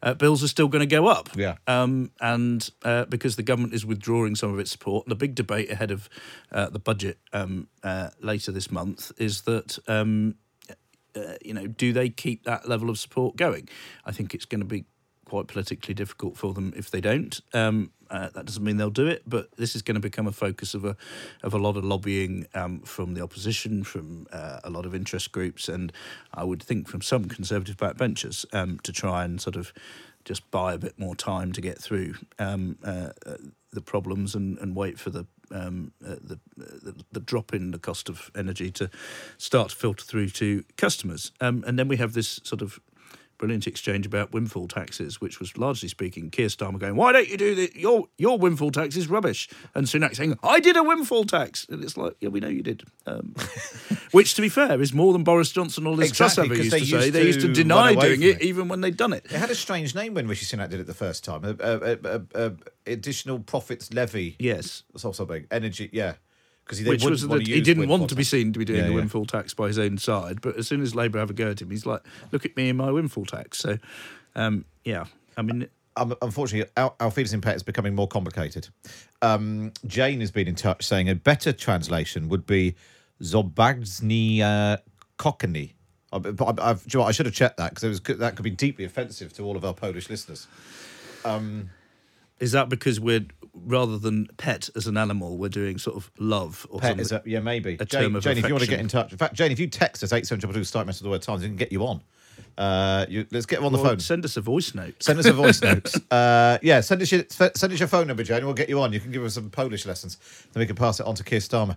uh, bills are still going to go up. Yeah. Um, and uh, because the government is withdrawing some of its support, the big debate ahead of uh, the budget um, uh, later this month is that. Um, uh, you know, do they keep that level of support going? I think it's going to be quite politically difficult for them if they don't. Um, uh, that doesn't mean they'll do it, but this is going to become a focus of a of a lot of lobbying um, from the opposition, from uh, a lot of interest groups, and I would think from some conservative backbenchers um, to try and sort of just buy a bit more time to get through um, uh, uh, the problems and, and wait for the um, uh, the, the the drop in the cost of energy to start to filter through to customers. Um, and then we have this sort of brilliant exchange about windfall taxes, which was largely speaking Keir Starmer going, "Why don't you do the your your windfall tax is rubbish?" and Sunak saying, "I did a windfall tax," and it's like, "Yeah, we know you did." Um, which, to be fair, is more than Boris Johnson or Liz Exactly, Truss ever used to say. used They used to to deny doing it, it. even when they'd done it. It had a strange name when Rishi Sunak did it the first time. A, a, a additional profits levy. Yes. Or something. Energy, yeah. Because he, Which was that he didn't want to be seen to be doing Yeah, the yeah. windfall tax by his own side, but as soon as Labour have a go at him, he's like, "Look at me and my windfall tax." So, um, yeah, I mean, um, unfortunately, Al- Alfieda's impact is becoming more complicated. Um, Jane has been in touch saying a better translation would be Zobagzni uh, Kokani. I, but I, I've, you know I should have checked that because that could be deeply offensive to all of our Polish listeners. Um, is that because we're rather than pet as an animal, we're doing sort of love or Pet something? is a, yeah, maybe. a Jane, term of Jane if you want to get in touch. In fact, Jane, if you text us eight seven double two start message the word times, we can get you on. Uh, you, let's get him on the Or phone. Send us a voice note. Send us a voice note. Uh, yeah, send us your send us your phone number, Jane. and We'll get you on. You can give us some Polish lessons, then we can pass it on to Keir Starmer.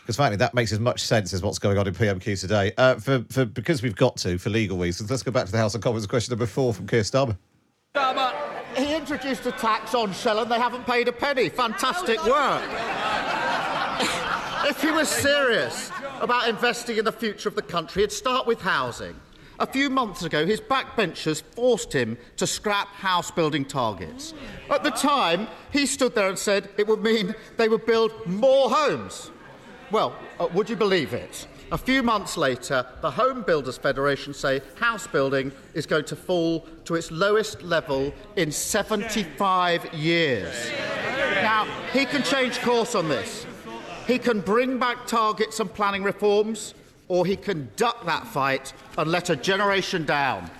Because frankly, that makes as much sense as what's going on in PMQ today. Uh, for, for because we've got to for legal reasons, let's go back to the House of Commons. Question number four from Keir Starmer. He introduced a tax on Shell and they haven't paid a penny. Fantastic work. if he was serious about investing in the future of the country, he'd start with housing. A few months ago, his backbenchers forced him to scrap house building targets. At the time, he stood there and said it would mean they would build more homes. Well, uh, would you believe it? A few months later, the Home Builders Federation say house building is going to fall to its lowest level in 75 years. Now, he can change course on this. He can bring back targets and planning reforms, or he can duck that fight and let a generation down.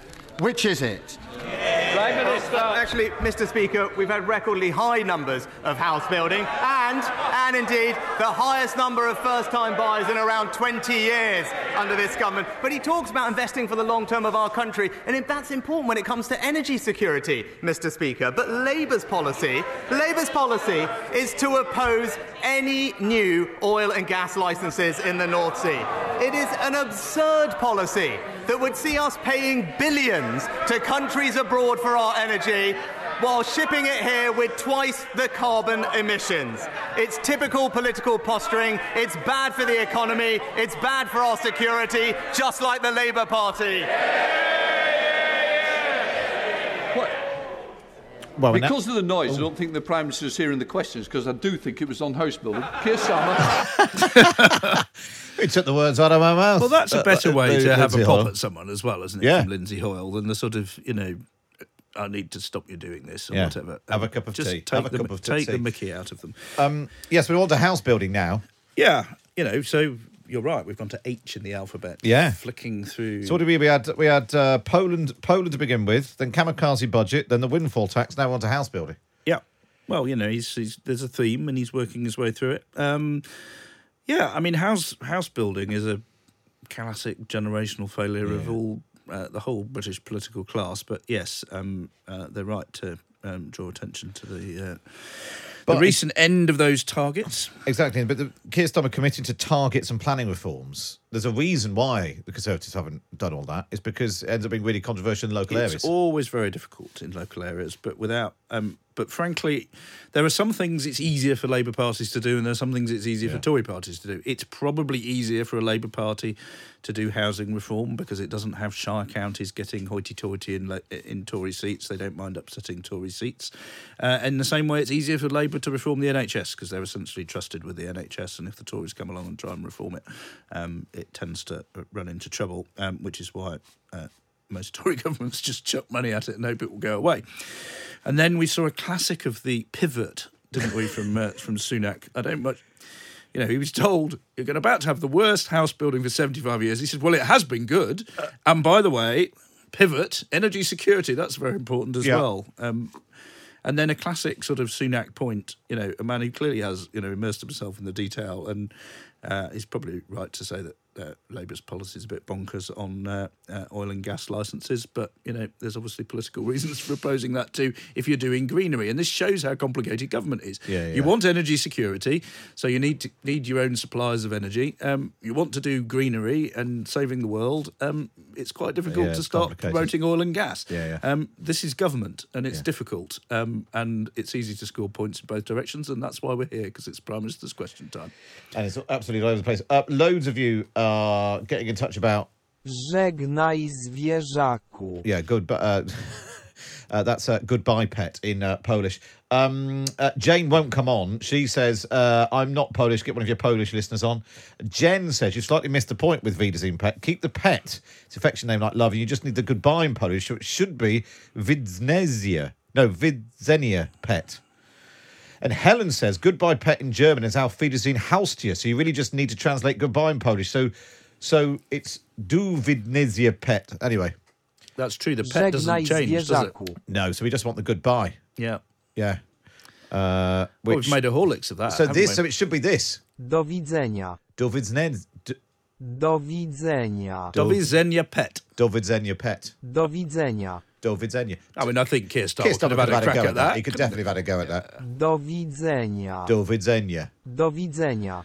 Which is it? Prime Minister. Actually, Mr. Speaker, we've had recordly high numbers of house building and, and indeed, the highest number of first-time buyers in around 20 years under this government. But he talks about investing for the long term of our country, and that's important when it comes to energy security, Mr. Speaker. But Labour's policy, Labour's policy is to oppose any new oil and gas licences in the North Sea. It is an absurd policy that would see us paying billions to countries abroad for our energy while shipping it here with twice the carbon emissions. It's typical political posturing. It's bad for the economy. It's bad for our security, just like the Labour Party. Well, and that- because of the noise, I oh. don't think the Prime Minister is hearing the questions because I do think it was on house building. Keir Starmer. He took the words out of my mouth. Well, that's a Uh, better uh, way uh, to have Lindsay a pop Hoyle. at someone as well, isn't it? Yeah. From Lindsay Hoyle than the sort of you know, I need to stop you doing this or Yeah. whatever. Have a cup of Just tea. Take Have a the, cup of take tea. Take the Mickey out of them. Um, yes, we're on to house building now. Yeah, you know. So you're right. We've gone to H in the alphabet. Yeah. flicking through. So what did we? We had we had uh, Poland Poland to begin with, then kamikaze budget, then the windfall tax. Now on to house building. Yeah. Well, you know, he's, he's there's a theme and he's working his way through it. Um, yeah, I mean, house house building is a classic generational failure of all uh, the whole British political class. But yes, um, uh, they're right to um, draw attention to the. Uh, the recent end of those targets. Exactly, but the Keir Starmer committing to targets and planning reforms. There's a reason why the Conservatives haven't done all that. It's because it ends up being really controversial in local it's areas. It's always very difficult in local areas, but without. Um, but frankly, there are some things it's easier for Labour parties to do, and there are some things it's easier for Tory parties to do. It's probably easier for a Labour Party to do housing reform because it doesn't have shire counties getting hoity-toity in in Tory seats. They don't mind upsetting Tory seats. Uh, in the same way, it's easier for Labour to reform the NHS because they're essentially trusted with the NHS, and if the Tories come along and try and reform it, um, it tends to run into trouble, um, which is why. Uh, most Tory governments just chuck money at it and hope it will go away. And then we saw a classic of the pivot, didn't we, from uh, from Sunak? I don't much. You know, he was told you're going about to have the worst house building for 75 years. He said, "Well, it has been good, and by the way, pivot, energy security, that's very important as Yeah. well." Um, and then a classic sort of Sunak point, you know, a man who clearly has, you know, immersed himself in the detail and Uh, he's probably right to say that uh, Labour's policy is a bit bonkers on uh, uh, oil and gas licences, but you know there's obviously political reasons for opposing that too. If you're doing greenery, and this shows how complicated government is. Yeah, You want energy security, so you need to need your own supplies of energy. Um, you want to do greenery and saving the world. Um, it's quite difficult Yeah, to start promoting oil and gas. Yeah, yeah. Um, this is government, and it's difficult, um, and it's easy to score points in both directions, and that's why we're here because it's Prime Minister's question time. And it's absolutely all over the place. Uh, loads of you are getting in touch about Żegnaj zwierzaku. Yeah, good. But uh, uh, that's uh, goodbye, pet in uh, Polish. Um, uh, Jane won't come on. She says, uh, "I'm not Polish. Get one of your Polish listeners on." Jen says, "You slightly missed the point with Wiedersehen pet. Keep the pet. It's affection name like love. You just need the goodbye in Polish. So it should be Widznesia. No, Widzenia pet." And Helen says, "Goodbye, pet in German is Auf Wiedersehen Haustier." So you really just need to translate goodbye in Polish. So, so it's Du Widznesia pet. Anyway. That's true. The pet doesn't change, does it? No, so we just want the goodbye. Yeah. Yeah. Uh, Well, we've made a Horlicks of that. So this, we? so it should be this. Do widzenia. Do widzenia. Do widzenia. Do widzenia pet. Do widzenia pet. Do widzenia. Do widzenia. I mean, I think Keir Starmer Keir could Starmer have had a crack go at that. He could definitely have had a go at that. Do widzenia. Do widzenia. Do widzenia.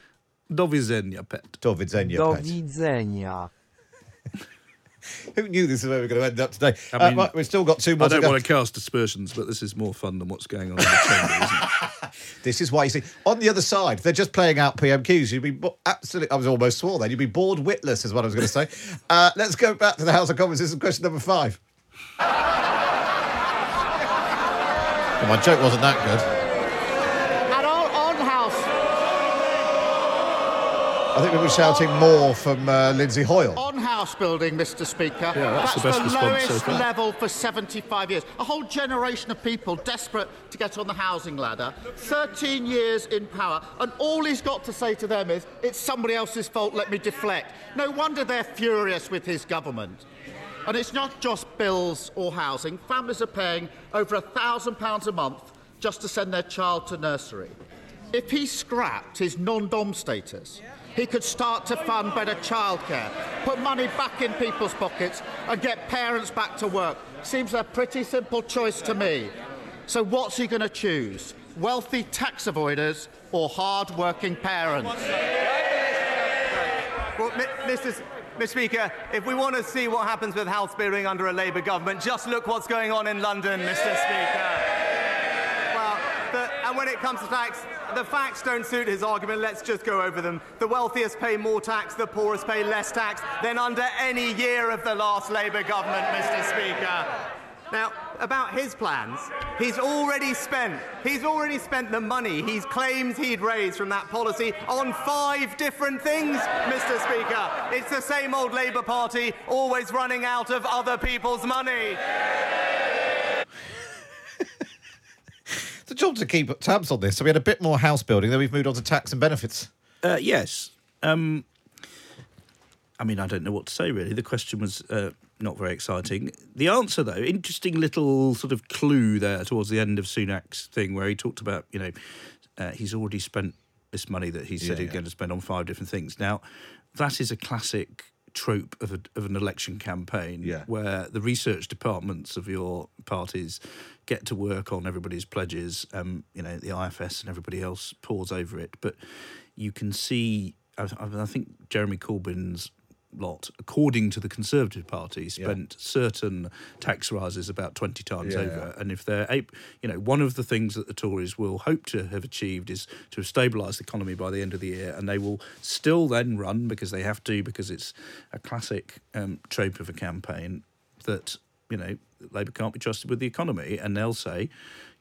Do widzenia pet. Do widzenia Do pet. widzenia. Who knew this is where we're going to end up today? I Uh, right, we've still got two more I don't to go. want to cast aspersions, but this is more fun than what's going on in the chamber, isn't it? This is why you see on the other side they're just playing out PMQs. You'd be bo- absolutely. I was almost swore then. You'd be bored witless, is what I was going to say. Uh, let's go back to the House of Commons. This is question number five. Well, my joke wasn't that good. And on, on House, I think we were shouting more from uh, Lindsay Hoyle. on House building, Mr. Speaker. Yeah, that's the best the response so lowest far. level for 75 years. A whole generation of people desperate to get on the housing ladder. 13 years in power, and all he's got to say to them is, "It's somebody else's fault. Let me deflect." No wonder they're furious with his government. And it's not just bills or housing. Families are paying over a thousand pounds a month just to send their child to nursery. If he scrapped his non-dom status, he could start to fund better childcare, put money back in people's pockets, and get parents back to work. Seems a pretty simple choice to me. So what's he going to choose? Wealthy tax avoiders or hard-working parents? Well, Mi- Mr. Speaker, if we want to see what happens with house building under a Labour government, just look what's going on in London, Mr. Speaker. Well, the, and when it comes to tax, the facts don't suit his argument. Let's just go over them. The wealthiest pay more tax, the poorest pay less tax than under any year of the last Labour government, Mr. Speaker. Now, about his plans, he's already spent, he's already spent the money he claims he'd raised from that policy on five different things, Mr. Speaker. It's the same old Labour Party, always running out of other people's money. the a job to keep tabs on this. So we had a bit more house building, then we've moved on to tax and benefits. Uh, yes. Um, I mean, I don't know what to say really. The question was uh, not very exciting. The answer, though, interesting little sort of clue there towards the end of Sunak's thing, where he talked about, you know, uh, he's already spent this money that he said Yeah, he's yeah. going to spend on five different things. Now, that is a classic trope of, a, of an election campaign Yeah. where the research departments of your parties get to work on everybody's pledges. Um, you know, the IFS and everybody else pores over it, but you can see. I, I I think Jeremy Corbyn's lot, according to the Conservative Party, spent certain tax rises about twenty times Yeah, over. And if they're, you know, one of the things that the Tories will hope to have achieved is to have stabilised the economy by the end of the year, and they will still then run because they have to because it's a classic um, trope of a campaign that you know Labour can't be trusted with the economy, and they'll say,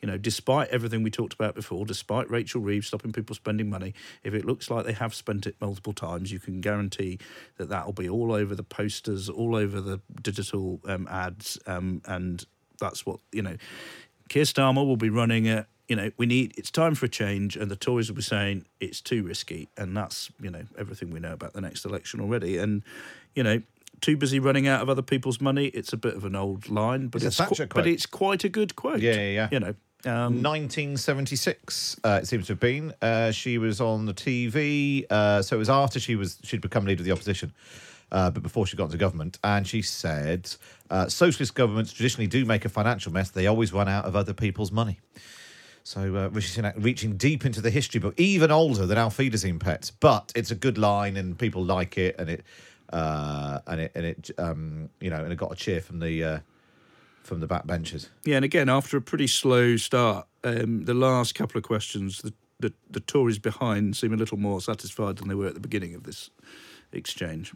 you know, despite everything we talked about before, despite Rachel Reeves stopping people spending money, if it looks like they have spent it multiple times, you can guarantee that that will be all over the posters, all over the digital um, ads, um, and that's what you know. Keir Starmer will be running a. You know, we need. It's time for a change, and the Tories will be saying it's too risky, and that's you know everything we know about the next election already. And you know, too busy running out of other people's money. It's a bit of an old line, but It's it's, qu- but it's quite a good quote. Yeah, yeah, yeah. You know, Um, 1976, uh, it seems to have been. Uh, she was on the TV. Uh, so it was after she was she'd become leader of the opposition, uh, but before she got into government. And she said, uh, "Socialist governments traditionally do make a financial mess. They always run out of other people's money." So uh, Rishi Sunak reaching deep into the history book, even older than Auf Wiedersehen pets. But it's a good line, and people like it, and it uh, and it and it um, you know, and it got a cheer from the uh, from the back benches. Yeah, and again, after a pretty slow start, um, the last couple of questions, the, the, the Tories behind seem a little more satisfied than they were at the beginning of this exchange.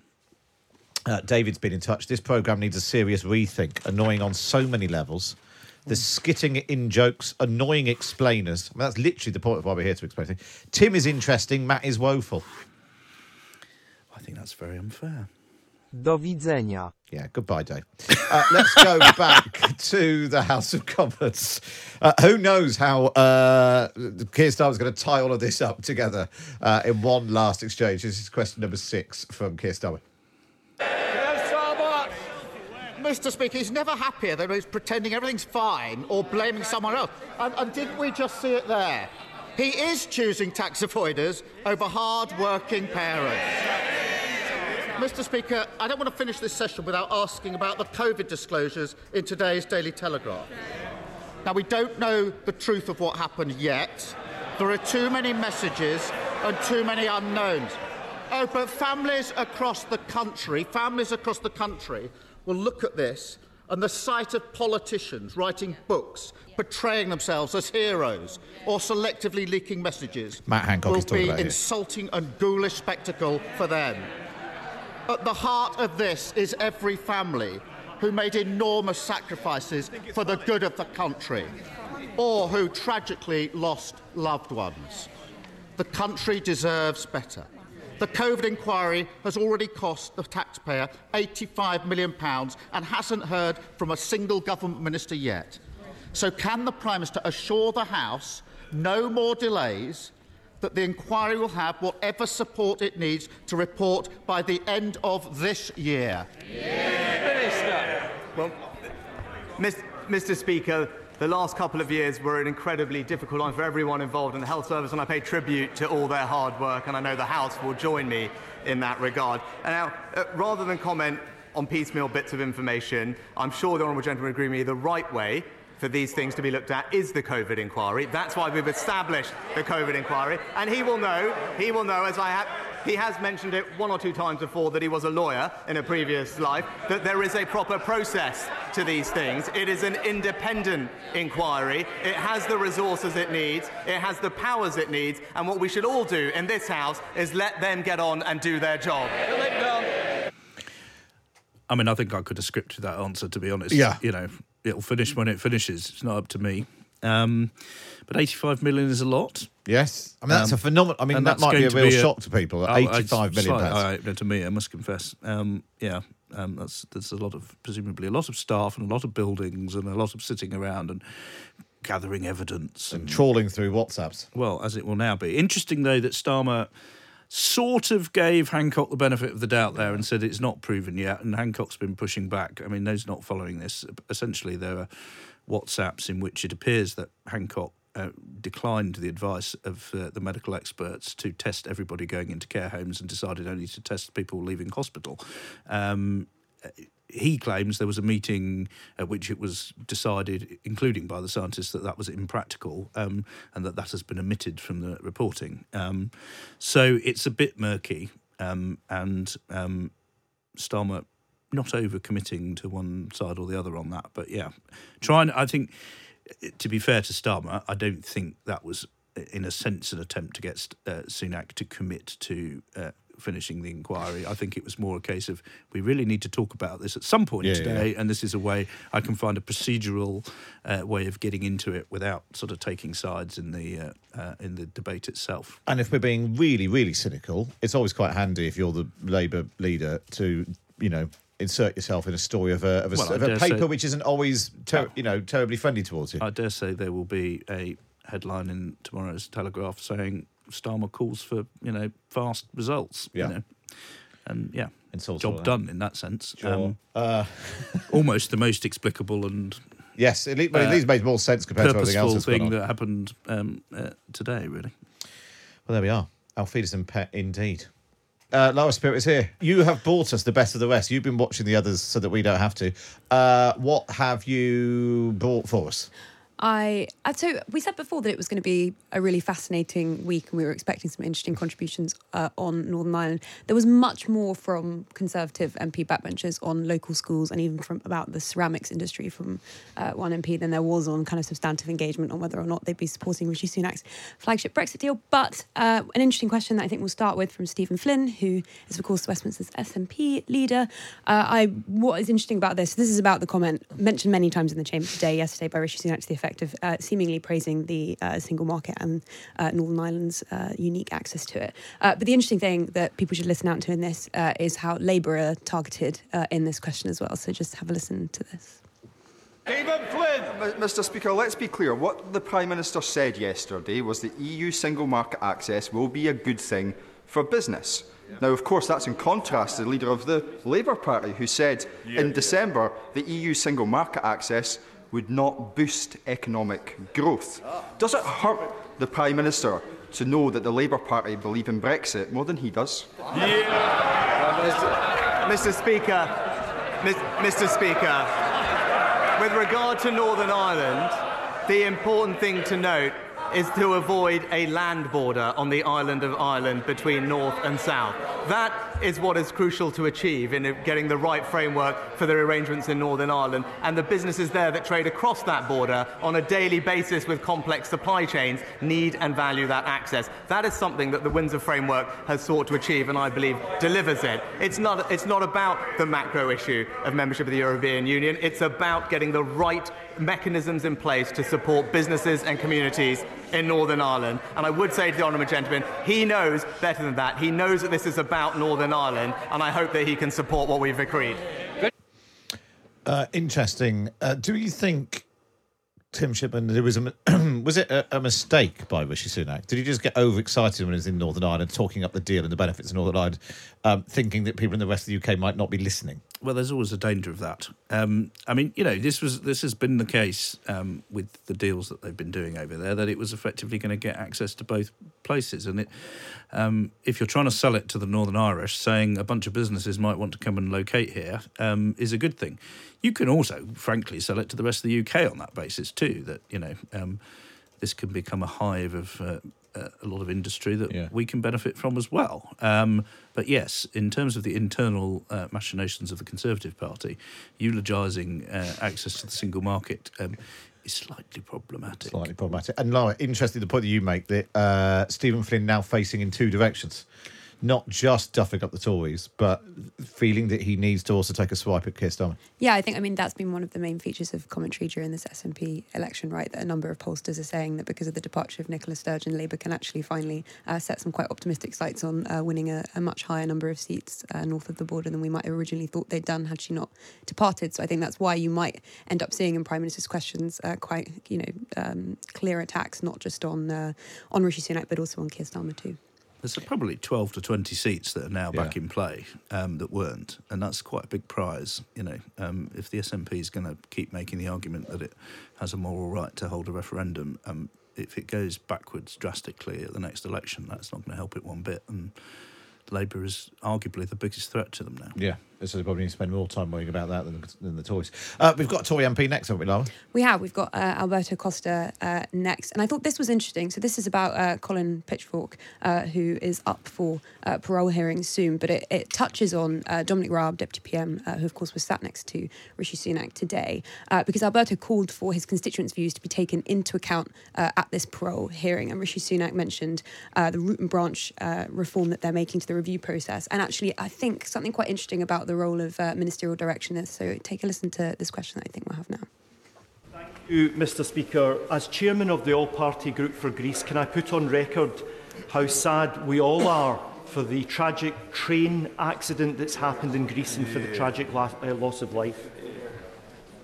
Uh, David's been in touch. This programme needs a serious rethink, annoying on so many levels. The skitting in jokes, annoying explainers. I mean, that's literally the point of why we're here to explain things. Tim is interesting, Matt is woeful. I think that's very unfair. Do widzenia. Yeah, goodbye, Dave. Uh, let's go back to the House of Commons. Uh, who knows how uh, Keir Starmer's going to tie all of this up together uh, in one last exchange? This is question number six from Keir Starmer. Mr. Speaker, he's never happier than he's pretending everything's fine or blaming someone else. And, and didn't we just see it there? He is choosing tax avoiders over hard-working parents. Mr. Speaker, I don't want to finish this session without asking about the COVID disclosures in today's Daily Telegraph. Now, we don't know the truth of what happened yet. There are too many messages and too many unknowns. Oh, but families across the country, families across the country will look at this and the sight of politicians writing books, portraying themselves as heroes, or selectively leaking messages Matt Hancock will be it. insulting and ghoulish spectacle for them. At the heart of this is every family who made enormous sacrifices for the good of the country or who tragically lost loved ones. The country deserves better. The COVID inquiry has already cost the taxpayer £85 million and hasn't heard from a single government minister yet. So, can the Prime Minister assure the House no more delays, that the inquiry will have whatever support it needs to report by the end of this year? Well, Mis- Mr. Speaker, the last couple of years were an incredibly difficult time for everyone involved in the health service, and I pay tribute to all their hard work, and I know the House will join me in that regard. And now, uh, rather than comment on piecemeal bits of information, I'm sure the Honourable Gentleman agree with me the right way for these things to be looked at is the COVID inquiry. That's why we've established the COVID inquiry. And he will know, he will know, as I have, he has mentioned it one or two times before that he was a lawyer in a previous life, that there is a proper process to these things. It is an independent inquiry. It has the resources it needs, it has the powers it needs, and what we should all do in this House is let them get on and do their job. I mean, I think I could have scripted that answer, to be honest. Yeah. You know, it'll finish when it finishes. It's not up to me. Um, but 85 million is a lot. Yes. I mean, that's Um, a phenomenal. I mean, that might be a real be a- shock to people. Oh, 85 it's million pounds. eye-opener to me, I must confess. Um, yeah, um, that's there's a lot of presumably a lot of staff and a lot of buildings and a lot of sitting around and gathering evidence and trawling through WhatsApps. Well, as it will now be. Interesting though that Starmer sort of gave Hancock the benefit of the doubt there and said it's not proven yet, and Hancock's been pushing back. I mean, those not following this. Essentially, there are WhatsApps in which it appears that Hancock. Uh, declined the advice of uh, the medical experts to test everybody going into care homes and decided only to test people leaving hospital. Um, he claims there was a meeting at which it was decided, including by the scientists, that that was impractical um, and that that has been omitted from the reporting. Um, so it's a bit murky, um, and um, Starmer not over committing to one side or the other on that. But yeah, trying. I think to be fair to Starmer, I don't think that was, in a sense, an attempt to get uh, Sunak to commit to. Uh, finishing the inquiry. I think it was more a case of we really need to talk about this at some point Yeah, today, and this is a way I can find a procedural uh, way of getting into it without sort of taking sides in the uh, uh, in the debate itself. And if we're being really, really cynical, it's always quite handy if you're the Labour leader to, you know, insert yourself in a story of a, of a, Well, of a paper say- which isn't always, ter- you know, terribly friendly towards you. I dare say there will be a headline in tomorrow's Telegraph saying Starmer calls for you know fast results. Yeah. You know? And yeah, Insults all job done in that sense. Sure. Um, Uh, almost the most explicable and Yes, at least, well, at uh, least made more sense compared to everything else that's thing that happened um, uh, today, really. Well, there we are. Auf Wiedersehen Pet, indeed. Uh, Lara Spirit is here. You have bought us the best of the rest. You've been watching the others so that we don't have to. Uh, what have you bought for us? I uh, so we said before that it was going to be a really fascinating week, and we were expecting some interesting contributions uh, on Northern Ireland. There was much more from Conservative MP backbenchers on local schools, and even from about the ceramics industry from uh, one MP than there was on kind of substantive engagement on whether or not they'd be supporting Rishi Sunak's flagship Brexit deal. But uh, an interesting question that I think we'll start with from Stephen Flynn, who is of course Westminster's SNP leader. Uh, I what is interesting about this? This is about the comment mentioned many times in the chamber today, yesterday by Rishi Sunak to the effect of uh, seemingly praising the uh, single market and uh, Northern Ireland's uh, unique access to it. Uh, but the interesting thing that people should listen out to in this uh, is how Labour are targeted uh, in this question as well. So just have a listen to this. Stephen Flynn! Mr Speaker, let's be clear. What the Prime Minister said yesterday was that EU single market access will be a good thing for business. Now, of course, that's in contrast to the leader of the Labour Party, who said in December that EU single market access would not boost economic growth. Does it hurt the Prime Minister to know that the Labour Party believe in Brexit more than he does? Mr. Speaker, Mr. Speaker, with regard to Northern Ireland, the important thing to note is to avoid a land border on the island of Ireland between North and South. That is what is crucial to achieve in getting the right framework for the arrangements in Northern Ireland and the businesses there that trade across that border on a daily basis with complex supply chains need and value that access. That is something that the Windsor framework has sought to achieve and I believe delivers it. It's not, it's not about the macro issue of membership of the European Union, it's about getting the right mechanisms in place to support businesses and communities in Northern Ireland. And I would say to the honourable gentleman, he knows better than that. He knows that this is about Northern Ireland, and I hope that he can support what we've agreed. Uh, interesting. Uh, do you think Tim Shipman there was a was it a, a mistake by Rishi Sunak? Did he just get overexcited when he was in Northern Ireland, talking up the deal and the benefits of Northern Ireland, um, thinking that people in the rest of the UK might not be listening? Well, there's always a danger of that. Um, I mean, you know, this was this has been the case um, with the deals that they've been doing over there that it was effectively going to get access to both places, and it. Um, if you're trying to sell it to the Northern Irish, saying a bunch of businesses might want to come and locate here um, is a good thing. You can also, frankly, sell it to the rest of the UK on that basis too. That you know, um, this can become a hive of uh, uh, a lot of industry that we can benefit from as well. Um, but yes, in terms of the internal uh, machinations of the Conservative Party, eulogising uh, access to the single market um, is slightly problematic. Slightly problematic. And Laura, interesting the point that you make that uh, Stephen Flynn now facing in two directions. Not just duffing up the Tories, but feeling that he needs to also take a swipe at Keir Starmer. Yeah, I think I mean that's been one of the main features of commentary during this SNP election, right? That a number of pollsters are saying that because of the departure of Nicola Sturgeon, Labour can actually finally uh, set some quite optimistic sights on uh, winning a, a, much higher number of seats uh, north of the border than we might have originally thought they'd done had she not departed. So I think that's why you might end up seeing in Prime Minister's questions uh, quite you know um, clear attacks, not just on uh, on Rishi Sunak but also on Keir Starmer too. There's probably 12 to 20 seats that are now yeah. back in play um, that weren't, and that's quite a big prize. You know, um, if the SNP is going to keep making the argument that it has a moral right to hold a referendum, um, if it goes backwards drastically at the next election, that's not going to help it one bit. And Labour is arguably the biggest threat to them now. Yeah, so they probably need to spend more time worrying about that than, than the toys. Uh, we've got Tory MP next, haven't we, Lara? We have. We've got uh, Alberto Costa uh, next. And I thought this was interesting. So this is about uh, Colin Pitchfork, uh, who is up for uh, parole hearings soon. But it, it touches on Dominic Raab, Deputy PM, who, of course, was sat next to Rishi Sunak today. because Alberto called for his constituents' views to be taken into account at this parole hearing. And Rishi Sunak mentioned the root and branch reform that they're making to the review process. And actually, I think something quite interesting about the role of uh, ministerial direction is. So take a listen to this question that I think we'll have now. Thank you, Mr. Speaker. As chairman of the All Party Group for Greece, can I put on record how sad we all are for the tragic train accident that's happened in Greece and for the tragic la- uh, loss of life?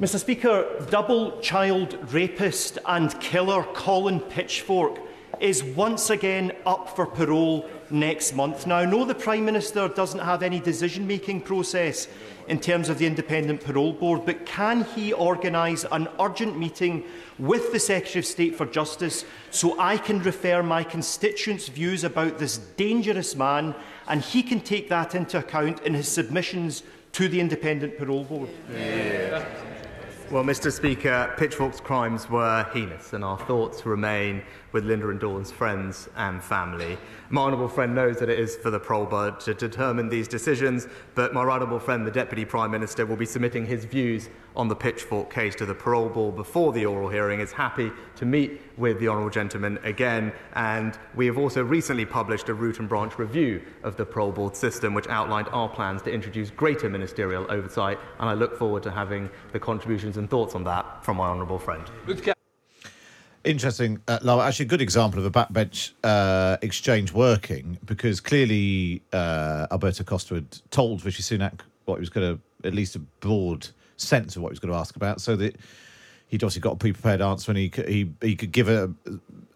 Mr. Speaker, double child rapist and killer Colin Pitchfork is once again up for parole next month. Now, I know the Prime Minister doesn't have any decision-making process in terms of the Independent Parole Board, but can he organise an urgent meeting with the Secretary of State for Justice so I can refer my constituents' views about this dangerous man and he can take that into account in his submissions to the Independent Parole Board? Yeah. Well, Mr. Speaker, Pitchfork's crimes were heinous, and our thoughts remain with Linda and Dawn's friends and family. My honourable friend knows that it is for the Prolba to determine these decisions, but my honourable friend, the Deputy Prime Minister, will be submitting his views on the Pitchfork case to the parole board before the oral hearing. Is happy to meet with the honourable gentleman again, and we have also recently published a root and branch review of the parole board system, which outlined our plans to introduce greater ministerial oversight, and I look forward to having the contributions and thoughts on that from my honourable friend. Interesting, uh. Actually, a good example of a backbench uh, exchange working because clearly uh, Alberto Costa had told Rishi Sunak what he was going to, at least a broad sense of what he was going to ask about, so that he'd obviously got a pre-prepared answer and he could, he, he could give a,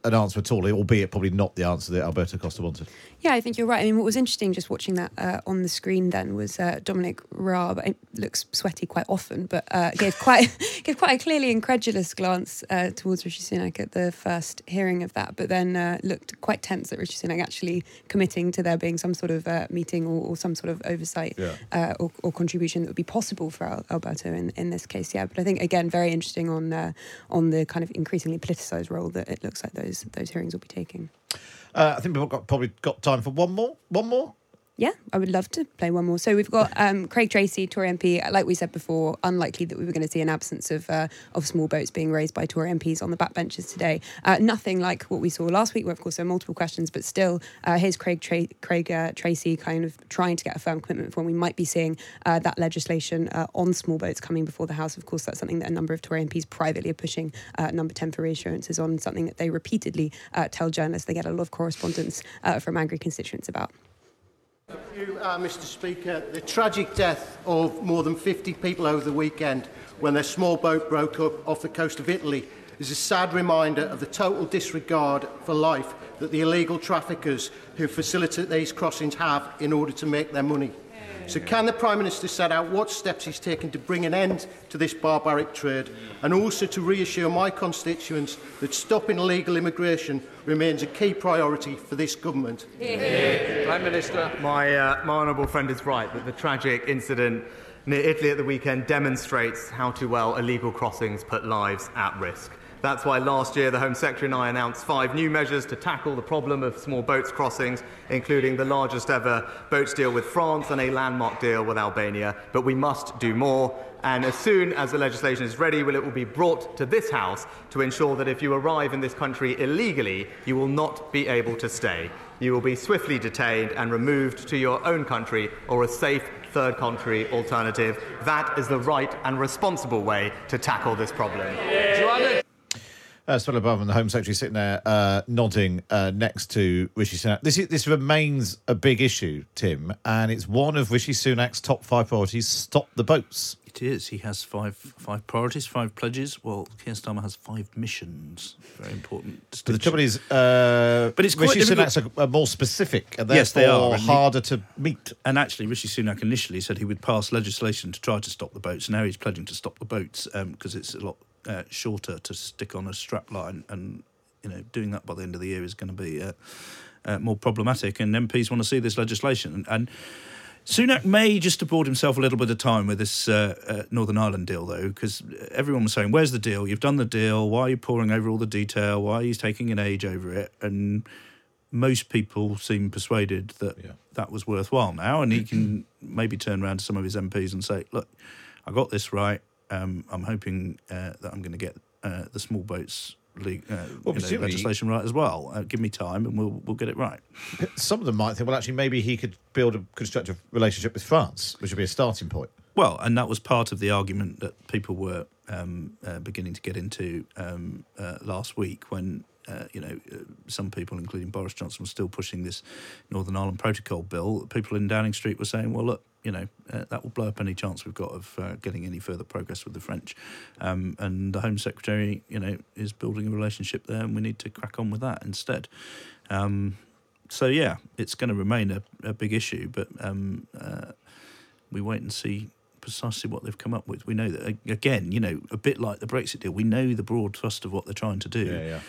an answer at all, albeit probably not the answer that Alberto Costa wanted. Yeah, I think you're right. I mean, what was interesting just watching that uh, on the screen then was uh, Dominic Raab. It looks sweaty quite often, but uh, gave quite gave quite a clearly incredulous glance uh, towards Rishi Sunak at the first hearing of that, but then uh, looked quite tense at Rishi Sunak actually committing to there being some sort of uh, meeting or, or, some sort of oversight yeah. or, or, contribution that would be possible for Al- Alberto in, in this case. Yeah, but I think again very interesting on on the kind of increasingly politicised role that it looks like those those hearings will be taking. Uh, I think we've got, probably got time for one more. One more. Yeah, I would love to play one more. So we've got um, Craig Tracey, Tory MP. Like we said before, unlikely that we were going to see an absence of uh, of small boats being raised by Tory MPs on the backbenches today. Uh, nothing like what we saw last week, where of course there are multiple questions, but still, uh, here's Craig Tra- Craig uh, Tracey kind of trying to get a firm commitment for when we might be seeing uh, that legislation uh, on small boats coming before the House. Of course, that's something that a number of Tory MPs privately are pushing. number ten for reassurances on something that they repeatedly tell journalists they get a lot of correspondence from angry constituents about. You, uh, Mr Speaker. The tragic death of more than 50 people over the weekend when their small boat broke up off the coast of Italy is a sad reminder of the total disregard for life that the illegal traffickers who facilitate these crossings have in order to make their money. So can the Prime Minister set out what steps he's taken to bring an end to this barbaric trade and also to reassure my constituents that stopping illegal immigration remains a key priority for this government? Prime Minister. My, uh, my honourable friend is right that the tragic incident near Italy at the weekend demonstrates how too well illegal crossings put lives at risk. That's why last year the Home Secretary and I announced five new measures to tackle the problem of small boats crossings, including the largest ever boats deal with France and a landmark deal with Albania. But we must do more. And as soon as the legislation is ready, well, it will be brought to this House to ensure that if you arrive in this country illegally, you will not be able to stay. You will be swiftly detained and removed to your own country or a safe third country alternative. That is the right and responsible way to tackle this problem. Yeah. Uh, Suella Braverman and the Home Secretary sitting there uh, nodding uh, next to Rishi Sunak. This is, this remains a big issue, Tim, and it's one of Rishi Sunak's top five priorities: stop the boats. It is. He has five five priorities, five pledges. Well, Keir Starmer has five missions. Very important. But the trouble is, uh, but it's Rishi Sunak's are, more specific, and yes, they are harder to meet. And actually, Rishi Sunak initially said he would pass legislation to try to stop the boats. Now he's pledging to stop the boats because um, it's a lot uh, shorter to stick on a strap line, and you know doing that by the end of the year is going to be uh, uh, more problematic. And MPs want to see this legislation, and, and Sunak may just have bought himself a little bit of time with this uh, uh, Northern Ireland deal, though, because everyone was saying, "Where's the deal? You've done the deal. Why are you pouring over all the detail? Why are you taking an age over it?" And most people seem persuaded that yeah. that was worthwhile now, and he can maybe turn around to some of his MPs and say, "Look, I got this right um, I'm hoping uh, that I'm going to get uh, the small boats league, uh, well, know, legislation right as well. Uh, give me time, and we'll we'll get it right. Some of them might think, well, actually, maybe he could build a constructive relationship with France, which would be a starting point. Well, and that was part of the argument that people were um, uh, beginning to get into um, uh, last week when. Uh, you know, uh, some people, including Boris Johnson, were still pushing this Northern Ireland Protocol bill. People in Downing Street were saying, "Well, look, you know uh, that will blow up any chance we've got of uh, getting any further progress with the French. Um, and the Home Secretary, you know, is building a relationship there, and we need to crack on with that instead. Um, so yeah, it's going to remain a, a big issue, but um, uh, we wait and see precisely what they've come up with. We know that again, you know, a bit like the Brexit deal, we know the broad thrust of what they're trying to do. Yeah, yeah.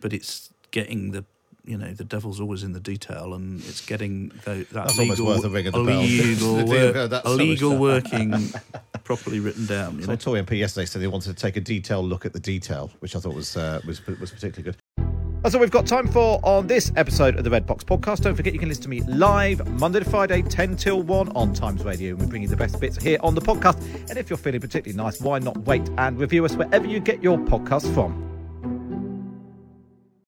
But it's getting the you know the devil's always in the detail, and it's getting the, that That's legal, worth a ring of the a bell. legal, work- a so much legal stuff. working properly written down. You So know? a Tory MP yesterday said they wanted to take a detailed look at the detail, which I thought was uh, was was particularly good. That's all we've got time for on this episode of the Red Box Podcast. Don't forget you can listen to me live Monday to Friday, 10 till 1 on Times Radio. And we bring you the best bits here on the podcast. And if you're feeling particularly nice, why not wait and review us wherever you get your podcast from?